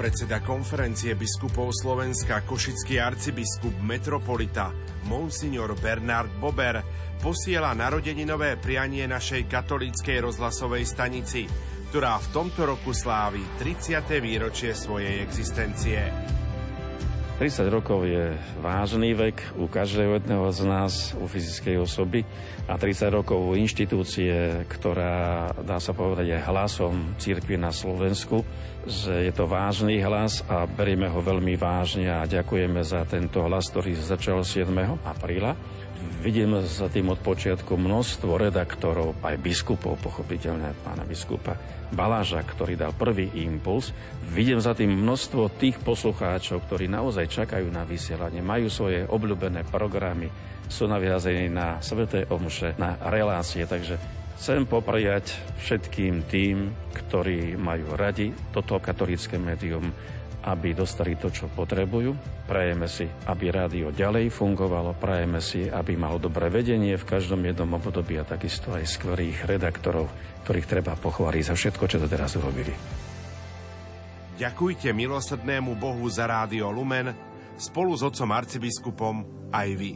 S1: Predseda konferencie biskupov Slovenska, košický arcibiskup metropolita Monsignor Bernard Bober posiela narodeninové prianie našej katolíckej rozhlasovej stanici, ktorá v tomto roku slávi 30. výročie svojej existencie.
S17: 30 rokov je vážny vek u každého jedného z nás, u fyzickej osoby a 30 rokov u inštitúcie, ktorá, dá sa povedať, je hlasom církvy na Slovensku, že je to vážny hlas a berieme ho veľmi vážne a ďakujeme za tento hlas, ktorý začal 7. apríla. Vidím za tým od počiatku množstvo redaktorov, aj biskupov, pochopiteľne pána biskupa Baláža, ktorý dal prvý impuls. Vidím za tým množstvo tých poslucháčov, ktorí naozaj čakajú na vysielanie, majú svoje obľúbené programy, sú naviazení na sveté omše, na relácie, takže chcem popriať všetkým tým, ktorí majú radi toto katolické médium, aby dostali to, čo potrebujú. Prajeme si, aby rádio ďalej fungovalo, prajeme si, aby malo dobré vedenie v každom jednom období a takisto aj skvelých redaktorov, ktorých treba pochváliť za všetko, čo to teraz urobili.
S1: Ďakujte milosrdnému Bohu za rádio Lumen spolu s otcom arcibiskupom aj vy.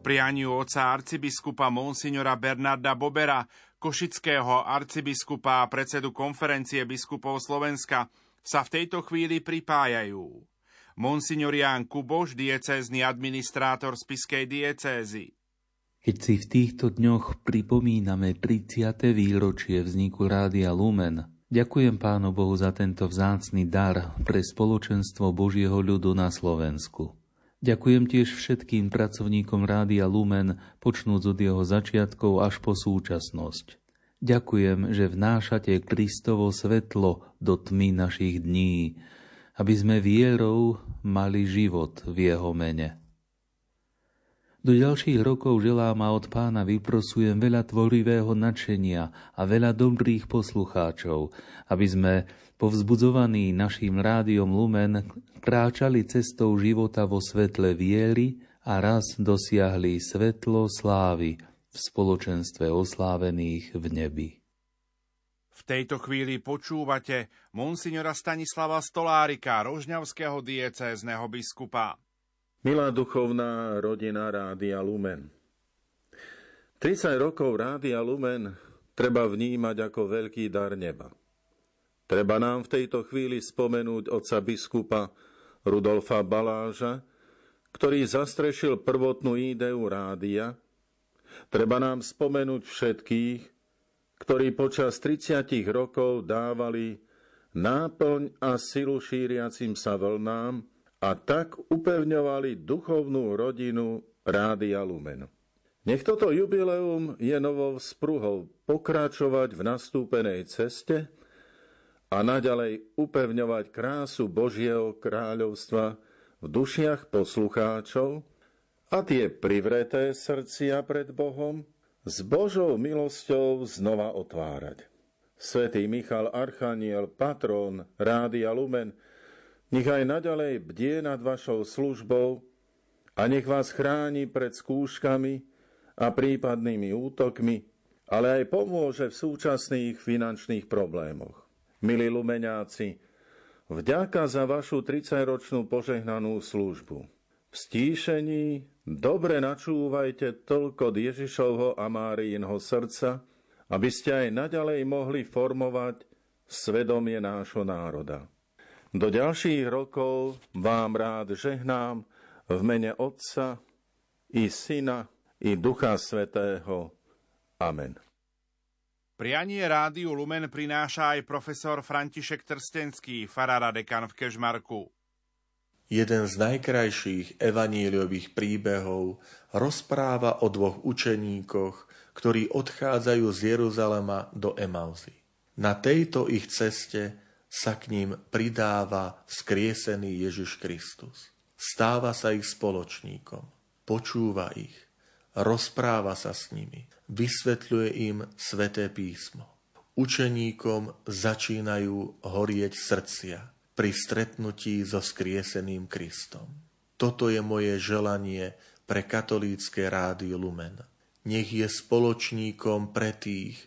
S1: Prianiu oca arcibiskupa Monsignora Bernarda Bobera košického arcibiskupa a predsedu konferencie biskupov Slovenska sa v tejto chvíli pripájajú. Monsignor Ján Kuboš, diecézny administrátor spiskej diecézy.
S18: Keď si v týchto dňoch pripomíname 30. výročie vzniku Rádia Lumen, ďakujem Pánu Bohu za tento vzácny dar pre spoločenstvo Božieho ľudu na Slovensku. Ďakujem tiež všetkým pracovníkom Rádia Lumen, počnúc od jeho začiatkov až po súčasnosť. Ďakujem, že vnášate Kristovo svetlo do tmy našich dní, aby sme vierou mali život v jeho mene. Do ďalších rokov želám a od pána vyprosujem veľa tvorivého nadšenia a veľa dobrých poslucháčov, aby sme povzbudzovaní našim rádiom Lumen, kráčali cestou života vo svetle viery a raz dosiahli svetlo slávy v spoločenstve oslávených v nebi.
S1: V tejto chvíli počúvate monsignora Stanislava Stolárika, rožňavského diecézneho biskupa.
S19: Milá duchovná rodina Rádia Lumen. 30 rokov Rádia Lumen treba vnímať ako veľký dar neba – Treba nám v tejto chvíli spomenúť otca biskupa Rudolfa Baláža, ktorý zastrešil prvotnú ideu rádia. Treba nám spomenúť všetkých, ktorí počas 30 rokov dávali náplň a silu šíriacim sa vlnám a tak upevňovali duchovnú rodinu Rádia Lumen. Nech toto jubileum je novou spruhou pokračovať v nastúpenej ceste, a naďalej upevňovať krásu Božieho kráľovstva v dušiach poslucháčov a tie privreté srdcia pred Bohom s Božou milosťou znova otvárať. Svetý Michal Archaniel, patrón Rádia Lumen, nech aj naďalej bdie nad vašou službou a nech vás chráni pred skúškami a prípadnými útokmi, ale aj pomôže v súčasných finančných problémoch milí lumeňáci, vďaka za vašu 30-ročnú požehnanú službu. V stíšení dobre načúvajte toľko Ježišovho a Máriinho srdca, aby ste aj naďalej mohli formovať svedomie nášho národa. Do ďalších rokov vám rád žehnám v mene Otca i Syna i Ducha Svetého. Amen.
S1: Prianie rádiu Lumen prináša aj profesor František Trstenský, farára dekan v Kežmarku.
S20: Jeden z najkrajších evaníliových príbehov rozpráva o dvoch učeníkoch, ktorí odchádzajú z Jeruzalema do Emausy. Na tejto ich ceste sa k ním pridáva skriesený Ježiš Kristus. Stáva sa ich spoločníkom, počúva ich, rozpráva sa s nimi, vysvetľuje im sveté písmo. Učeníkom začínajú horieť srdcia pri stretnutí so skrieseným Kristom. Toto je moje želanie pre katolícke rádio Lumen. Nech je spoločníkom pre tých,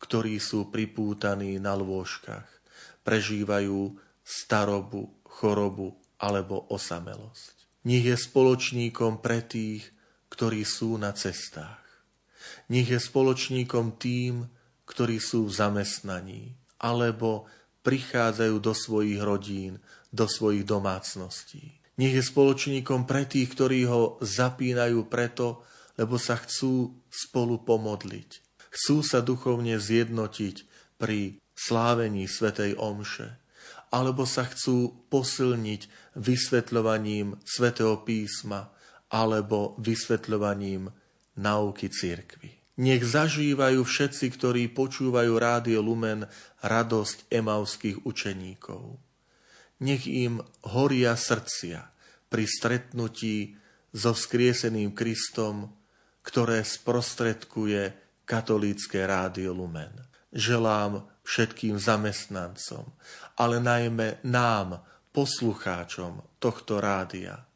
S20: ktorí sú pripútaní na lôžkach, prežívajú starobu, chorobu alebo osamelosť. Nech je spoločníkom pre tých, ktorí sú na cestách. Nech je spoločníkom tým, ktorí sú v zamestnaní alebo prichádzajú do svojich rodín, do svojich domácností. Nech je spoločníkom pre tých, ktorí ho zapínajú preto, lebo sa chcú spolu pomodliť. Chcú sa duchovne zjednotiť pri slávení Svetej Omše, alebo sa chcú posilniť vysvetľovaním Svetého písma alebo vysvetľovaním nauky cirkvy. Nech zažívajú všetci, ktorí počúvajú Rádio Lumen, radosť emauských učeníkov. Nech im horia srdcia pri stretnutí so vzkrieseným Kristom, ktoré sprostredkuje katolícke Rádio Lumen. Želám všetkým zamestnancom, ale najmä nám, poslucháčom tohto rádia,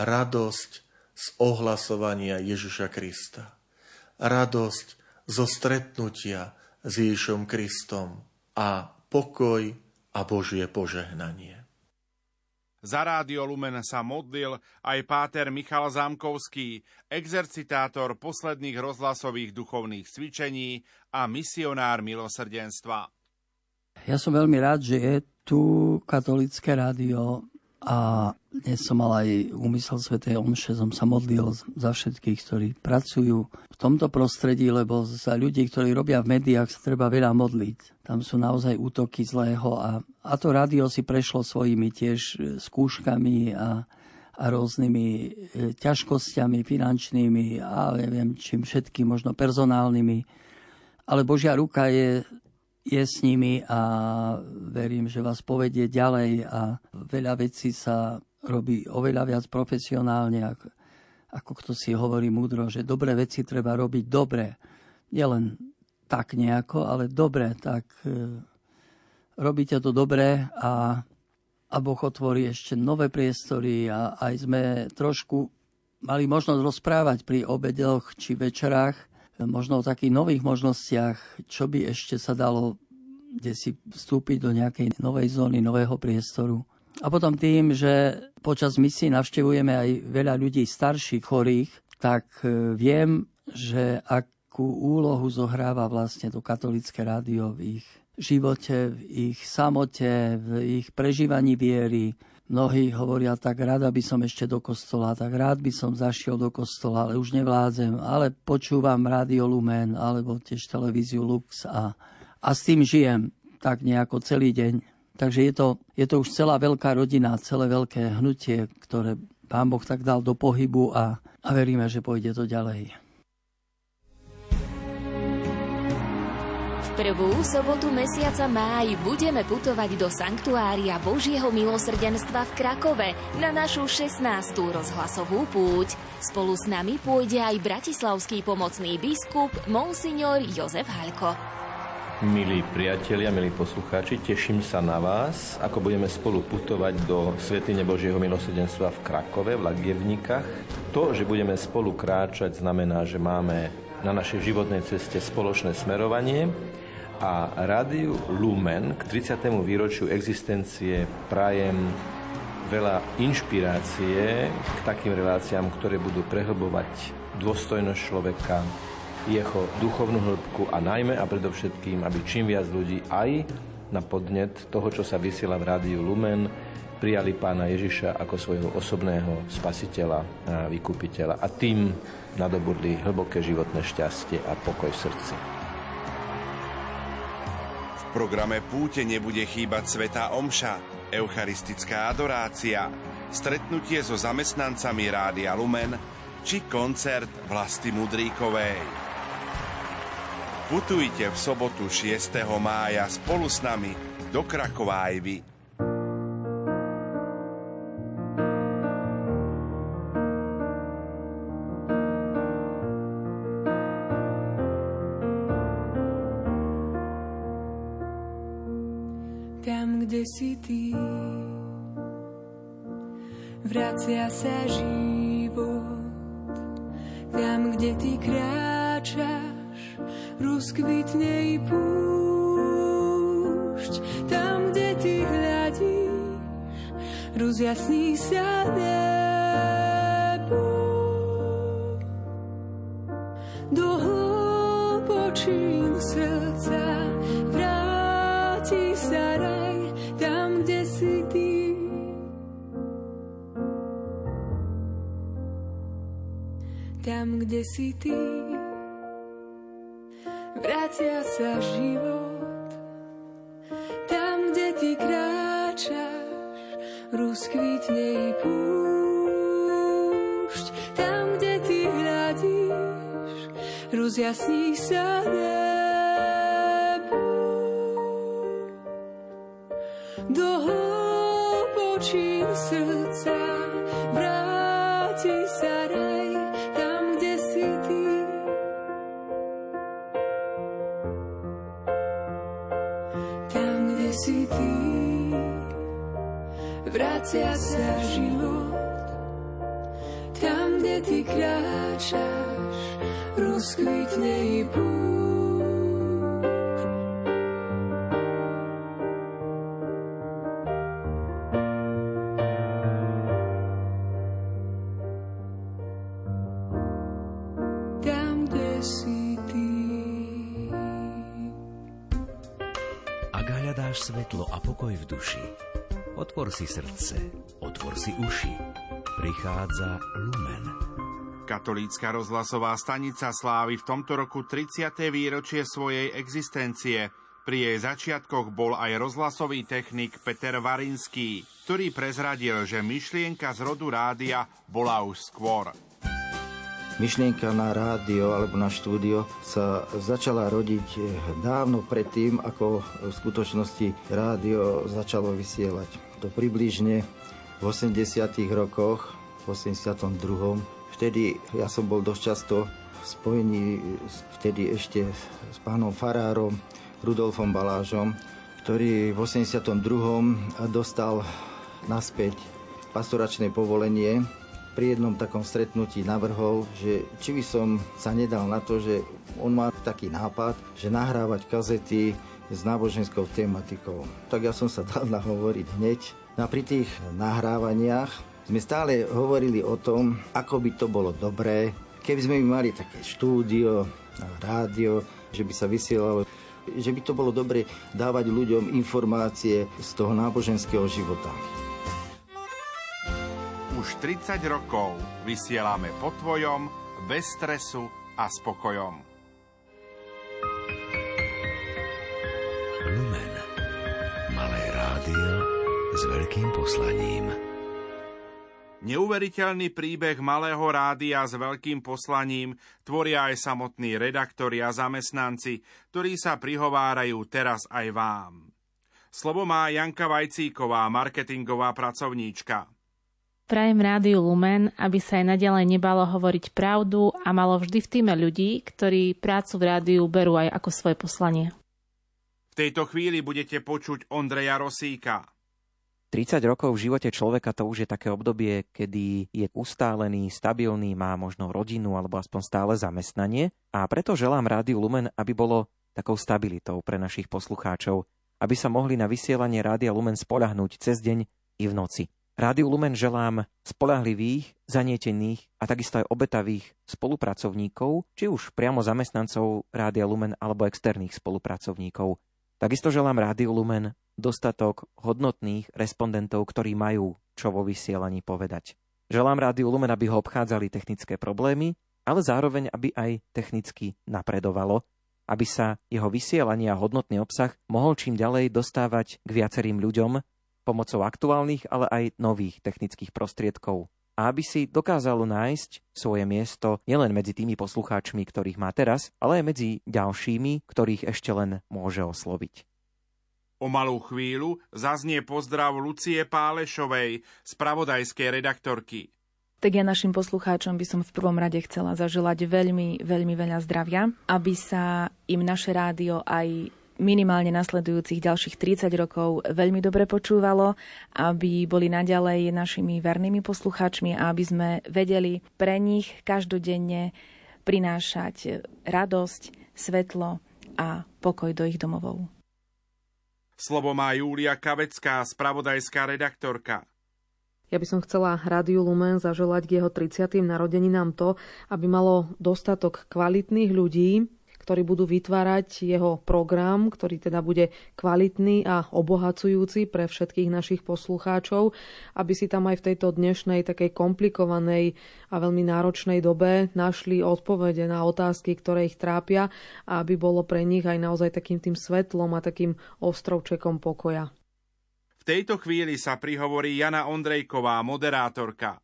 S20: radosť z ohlasovania Ježiša Krista radosť zo stretnutia s Ježišom Kristom a pokoj a Božie požehnanie.
S1: Za Rádio Lumen sa modlil aj páter Michal Zámkovský, exercitátor posledných rozhlasových duchovných cvičení a misionár milosrdenstva.
S21: Ja som veľmi rád, že je tu katolické rádio a dnes som mal aj úmysel Sv. Omše, som sa modlil za všetkých, ktorí pracujú v tomto prostredí, lebo za ľudí, ktorí robia v médiách, sa treba veľa modliť. Tam sú naozaj útoky zlého a, a to rádio si prešlo svojimi tiež e, skúškami a, a rôznymi e, ťažkosťami finančnými a neviem čím všetkým, možno personálnymi. Ale Božia ruka je je s nimi a verím, že vás povedie ďalej a veľa vecí sa robí oveľa viac profesionálne, ako, ako kto si hovorí múdro, že dobré veci treba robiť dobre. Nielen tak nejako, ale dobre, tak e, robíte to dobre a, a Boh otvorí ešte nové priestory a aj sme trošku mali možnosť rozprávať pri obedoch či večerách možno o takých nových možnostiach, čo by ešte sa dalo kde si vstúpiť do nejakej novej zóny, nového priestoru. A potom tým, že počas misií navštevujeme aj veľa ľudí starších, chorých, tak e, viem, že akú úlohu zohráva vlastne to katolické rádio v ich živote, v ich samote, v ich prežívaní viery, Mnohí hovoria, tak rád by som ešte do kostola, tak rád by som zašiel do kostola, ale už nevládzem, ale počúvam Radio Lumen alebo tiež televíziu Lux a, a s tým žijem tak nejako celý deň. Takže je to, je to už celá veľká rodina, celé veľké hnutie, ktoré Pán Boh tak dal do pohybu a, a veríme, že pôjde to ďalej.
S22: Prvú sobotu mesiaca máj budeme putovať do Sanktuária Božieho milosrdenstva v Krakove na našu 16. rozhlasovú púť. Spolu s nami pôjde aj bratislavský pomocný biskup Monsignor Jozef Halko.
S23: Milí priatelia, milí poslucháči, teším sa na vás, ako budeme spolu putovať do Svetine Božieho milosrdenstva v Krakove, v Lagievnikách. To, že budeme spolu kráčať, znamená, že máme na našej životnej ceste spoločné smerovanie a rádiu Lumen k 30. výročiu existencie prajem veľa inšpirácie k takým reláciám, ktoré budú prehlbovať dôstojnosť človeka, jeho duchovnú hĺbku a najmä a predovšetkým, aby čím viac ľudí aj na podnet toho, čo sa vysiela v rádiu Lumen, prijali pána Ježiša ako svojho osobného spasiteľa a vykupiteľa a tým nadobudli hlboké životné šťastie a pokoj v srdci
S1: programe Púte nebude chýbať Svetá Omša, eucharistická adorácia, stretnutie so zamestnancami Rádia Lumen či koncert Vlasti Mudríkovej. Putujte v sobotu 6. mája spolu s nami do Krakova.
S24: si ty. Vracia sa život tam, kde ty kráčaš, rozkvitne i púšť. Tam, kde ty hľadíš, rozjasní sa nám. Tam, kde si ty, vracia sa život. Tam, kde ty kráčaš, rozkvitne i púšť. Tam, kde ty hľadíš, rozjasní sa nebo. Do hlbočín srdca si ty, vracia sa život. Tam, kde ty kráčaš, rozkvitne i púšť.
S23: Otvor si srdce, otvor si uši. Prichádza Lumen.
S1: Katolícka rozhlasová stanica slávy v tomto roku 30. výročie svojej existencie. Pri jej začiatkoch bol aj rozhlasový technik Peter Varinský, ktorý prezradil, že myšlienka z rodu rádia bola už skôr.
S6: Myšlienka na rádio alebo na štúdio sa začala rodiť dávno predtým, ako v skutočnosti rádio začalo vysielať. To približne v 80. rokoch, v 82. Vtedy ja som bol dosť často v spojení vtedy ešte s pánom Farárom, Rudolfom Balážom, ktorý v 82. dostal naspäť pastoračné povolenie pri jednom takom stretnutí navrhol, že či by som sa nedal na to, že on má taký nápad, že nahrávať kazety s náboženskou tematikou. Tak ja som sa dal nahovoriť hneď. A pri tých nahrávaniach sme stále hovorili o tom, ako by to bolo dobré, keby sme mali také štúdio, rádio, že by sa vysielalo že by to bolo dobre dávať ľuďom informácie z toho náboženského života.
S1: Už 30 rokov vysielame po tvojom, bez stresu a spokojom.
S23: Rádio s veľkým poslaním.
S1: Neuveriteľný príbeh malého rádia s veľkým poslaním tvoria aj samotní redaktori a zamestnanci, ktorí sa prihovárajú teraz aj vám. Slovo má Janka Vajcíková, marketingová pracovníčka.
S25: Prajem Rádiu Lumen, aby sa aj nadalej nebalo hovoriť pravdu a malo vždy v týme ľudí, ktorí prácu v rádiu berú aj ako svoje poslanie.
S1: V tejto chvíli budete počuť Ondreja Rosíka.
S26: 30 rokov v živote človeka to už je také obdobie, kedy je ustálený, stabilný, má možno rodinu alebo aspoň stále zamestnanie a preto želám Rádiu Lumen, aby bolo takou stabilitou pre našich poslucháčov, aby sa mohli na vysielanie Rádia Lumen spolahnúť cez deň i v noci. Rádiu Lumen želám spolahlivých, zanietených a takisto aj obetavých spolupracovníkov, či už priamo zamestnancov Rádia Lumen alebo externých spolupracovníkov. Takisto želám Rádiu Lumen dostatok hodnotných respondentov, ktorí majú čo vo vysielaní povedať. Želám Rádiu Lumen, aby ho obchádzali technické problémy, ale zároveň, aby aj technicky napredovalo, aby sa jeho vysielanie a hodnotný obsah mohol čím ďalej dostávať k viacerým ľuďom pomocou aktuálnych, ale aj nových technických prostriedkov. A aby si dokázalo nájsť svoje miesto nielen medzi tými poslucháčmi, ktorých má teraz, ale aj medzi ďalšími, ktorých ešte len môže osloviť.
S1: O malú chvíľu zaznie pozdrav Lucie Pálešovej, spravodajskej redaktorky.
S27: Tak ja našim poslucháčom by som v prvom rade chcela zaželať veľmi, veľmi veľa zdravia, aby sa im naše rádio aj minimálne nasledujúcich ďalších 30 rokov veľmi dobre počúvalo, aby boli naďalej našimi vernými poslucháčmi a aby sme vedeli pre nich každodenne prinášať radosť, svetlo a pokoj do ich domovov.
S1: Slovo má Júlia Kavecká, spravodajská redaktorka.
S28: Ja by som chcela Rádiu Lumen zaželať k jeho 30. narodeninám to, aby malo dostatok kvalitných ľudí, ktorí budú vytvárať jeho program, ktorý teda bude kvalitný a obohacujúci pre všetkých našich poslucháčov, aby si tam aj v tejto dnešnej takej komplikovanej a veľmi náročnej dobe našli odpovede na otázky, ktoré ich trápia a aby bolo pre nich aj naozaj takým tým svetlom a takým ostrovčekom pokoja.
S1: V tejto chvíli sa prihovorí Jana Ondrejková, moderátorka.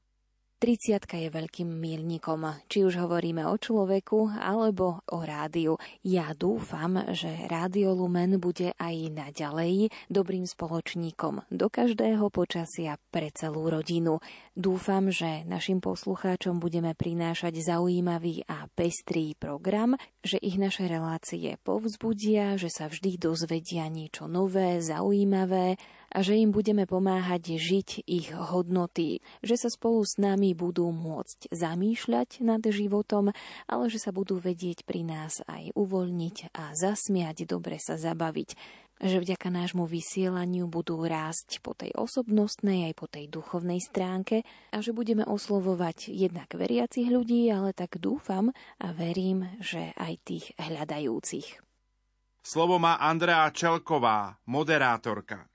S29: 30 je veľkým milníkom, či už hovoríme o človeku alebo o rádiu. Ja dúfam, že Rádio Lumen bude aj naďalej dobrým spoločníkom do každého počasia pre celú rodinu. Dúfam, že našim poslucháčom budeme prinášať zaujímavý a pestrý program, že ich naše relácie povzbudia, že sa vždy dozvedia niečo nové, zaujímavé a že im budeme pomáhať žiť ich hodnoty, že sa spolu s nami budú môcť zamýšľať nad životom, ale že sa budú vedieť pri nás aj uvoľniť a zasmiať, dobre sa zabaviť že vďaka nášmu vysielaniu budú rásť po tej osobnostnej aj po tej duchovnej stránke a že budeme oslovovať jednak veriacich ľudí, ale tak dúfam a verím, že aj tých hľadajúcich.
S1: Slovo má Andrea Čelková, moderátorka.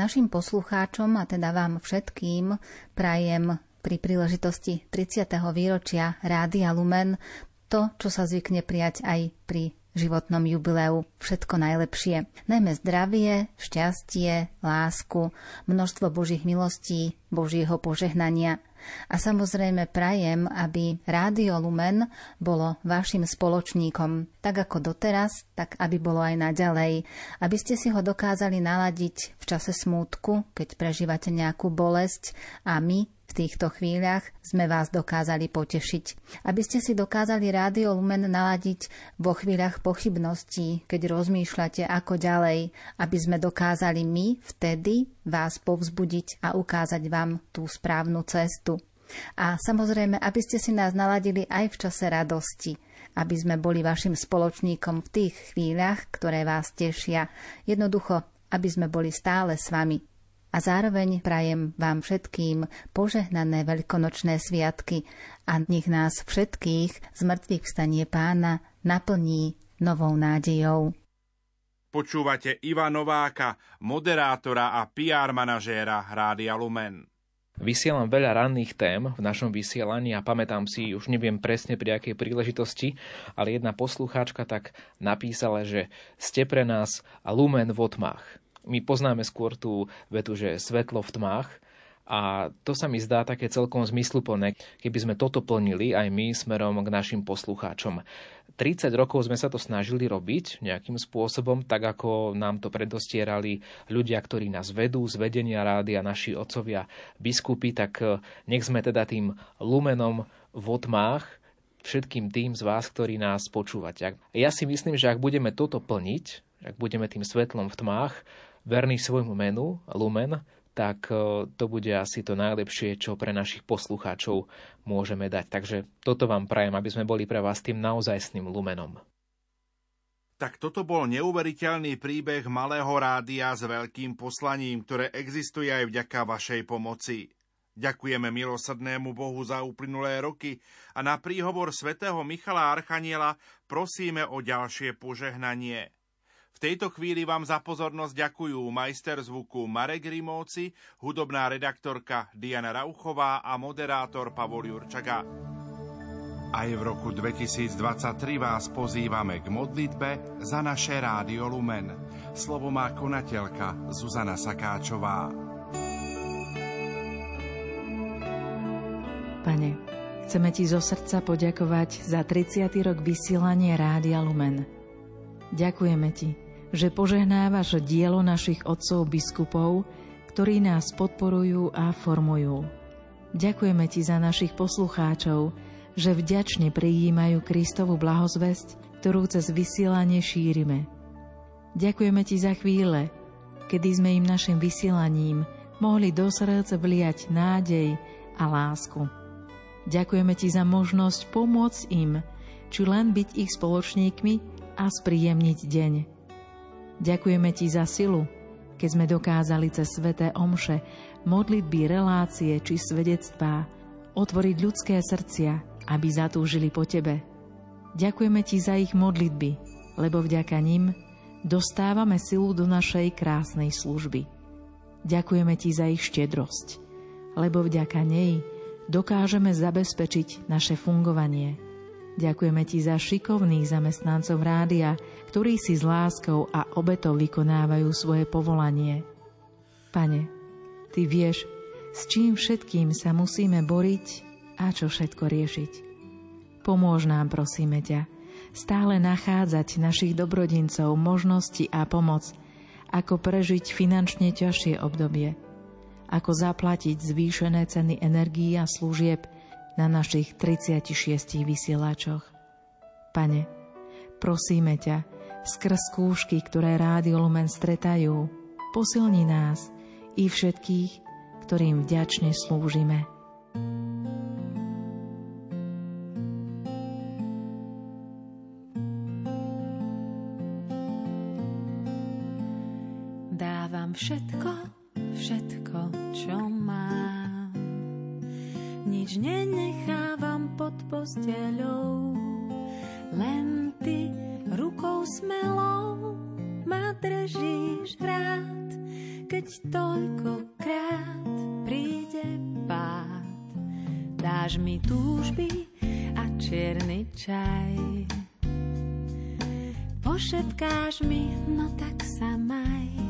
S30: Našim poslucháčom a teda vám všetkým prajem pri príležitosti 30. výročia Rádia Lumen to, čo sa zvykne prijať aj pri životnom jubileu všetko najlepšie. Najmä zdravie, šťastie, lásku, množstvo Božích milostí, Božieho požehnania – a samozrejme prajem, aby Rádio Lumen bolo vašim spoločníkom, tak ako doteraz, tak aby bolo aj naďalej. Aby ste si ho dokázali naladiť v čase smútku, keď prežívate nejakú bolesť a my v týchto chvíľach sme vás dokázali potešiť. Aby ste si dokázali Rádio Lumen naladiť vo chvíľach pochybností, keď rozmýšľate ako ďalej, aby sme dokázali my vtedy vás povzbudiť a ukázať vám tú správnu cestu. A samozrejme, aby ste si nás naladili aj v čase radosti, aby sme boli vašim spoločníkom v tých chvíľach, ktoré vás tešia. Jednoducho, aby sme boli stále s vami a zároveň prajem vám všetkým požehnané veľkonočné sviatky a nech nás všetkých z mŕtvych vstanie pána naplní novou nádejou.
S1: Počúvate Iva Nováka, moderátora a PR manažéra Rádia Lumen.
S31: Vysielam veľa ranných tém v našom vysielaní a pamätám si, už neviem presne pri akej príležitosti, ale jedna poslucháčka tak napísala, že ste pre nás lumen v otmách. My poznáme skôr tú vetu, že svetlo v tmách, a to sa mi zdá také celkom zmysluplné, keby sme toto plnili aj my smerom k našim poslucháčom. 30 rokov sme sa to snažili robiť nejakým spôsobom, tak ako nám to predostierali ľudia, ktorí nás vedú z vedenia rády a naši otcovia biskupy, tak eh, nech sme teda tým lumenom v otmách, všetkým tým z vás, ktorí nás počúvate. Ja si myslím, že ak budeme toto plniť, ak budeme tým svetlom v tmách, verný svojmu menu, Lumen, tak e, to bude asi to najlepšie, čo pre našich poslucháčov môžeme dať. Takže toto vám prajem, aby sme boli pre vás tým naozajstným lumenom.
S1: Tak toto bol neuveriteľný príbeh malého rádia s veľkým poslaním, ktoré existuje aj vďaka vašej pomoci. Ďakujeme milosrdnému Bohu za uplynulé roky a na príhovor svätého Michala Archaniela prosíme o ďalšie požehnanie. Tejto chvíli vám za pozornosť ďakujú majster zvuku Marek Rimóci, hudobná redaktorka Diana Rauchová a moderátor Pavol Jurčaga. Aj v roku 2023 vás pozývame k modlitbe za naše Rádio Lumen. Slovo má konateľka Zuzana Sakáčová.
S32: Pane, chceme Ti zo srdca poďakovať za 30. rok vysielania Rádia Lumen. Ďakujeme Ti, že požehnávaš dielo našich otcov biskupov, ktorí nás podporujú a formujú. Ďakujeme Ti za našich poslucháčov, že vďačne prijímajú Kristovu blahozvesť, ktorú cez vysielanie šírime. Ďakujeme Ti za chvíle, kedy sme im našim vysielaním mohli do srdca vliať nádej a lásku. Ďakujeme Ti za možnosť pomôcť im, či len byť ich spoločníkmi a spríjemniť deň. Ďakujeme Ti za silu,
S12: keď sme dokázali cez sveté omše, modlitby, relácie či svedectvá otvoriť ľudské srdcia, aby zatúžili po Tebe. Ďakujeme Ti za ich modlitby, lebo vďaka nim dostávame silu do našej krásnej služby. Ďakujeme Ti za ich štedrosť, lebo vďaka nej dokážeme zabezpečiť naše fungovanie – Ďakujeme Ti za šikovných zamestnancov rádia, ktorí si s láskou a obetou vykonávajú svoje povolanie. Pane, Ty vieš, s čím všetkým sa musíme boriť a čo všetko riešiť. Pomôž nám, prosíme ťa, stále nachádzať našich dobrodincov, možnosti a pomoc, ako prežiť finančne ťažšie obdobie, ako zaplatiť zvýšené ceny energií a služieb, na našich 36 vysielačoch. Pane, prosíme ťa, skrz skúšky, ktoré Rádio Lumen stretajú, posilni nás i všetkých, ktorým vďačne slúžime.
S33: Posteľou, len ty rukou smelou ma držíš rád, keď toľkokrát príde pád. Dáš mi túžby a čierny čaj. Pošetkáš mi, no tak sa maj.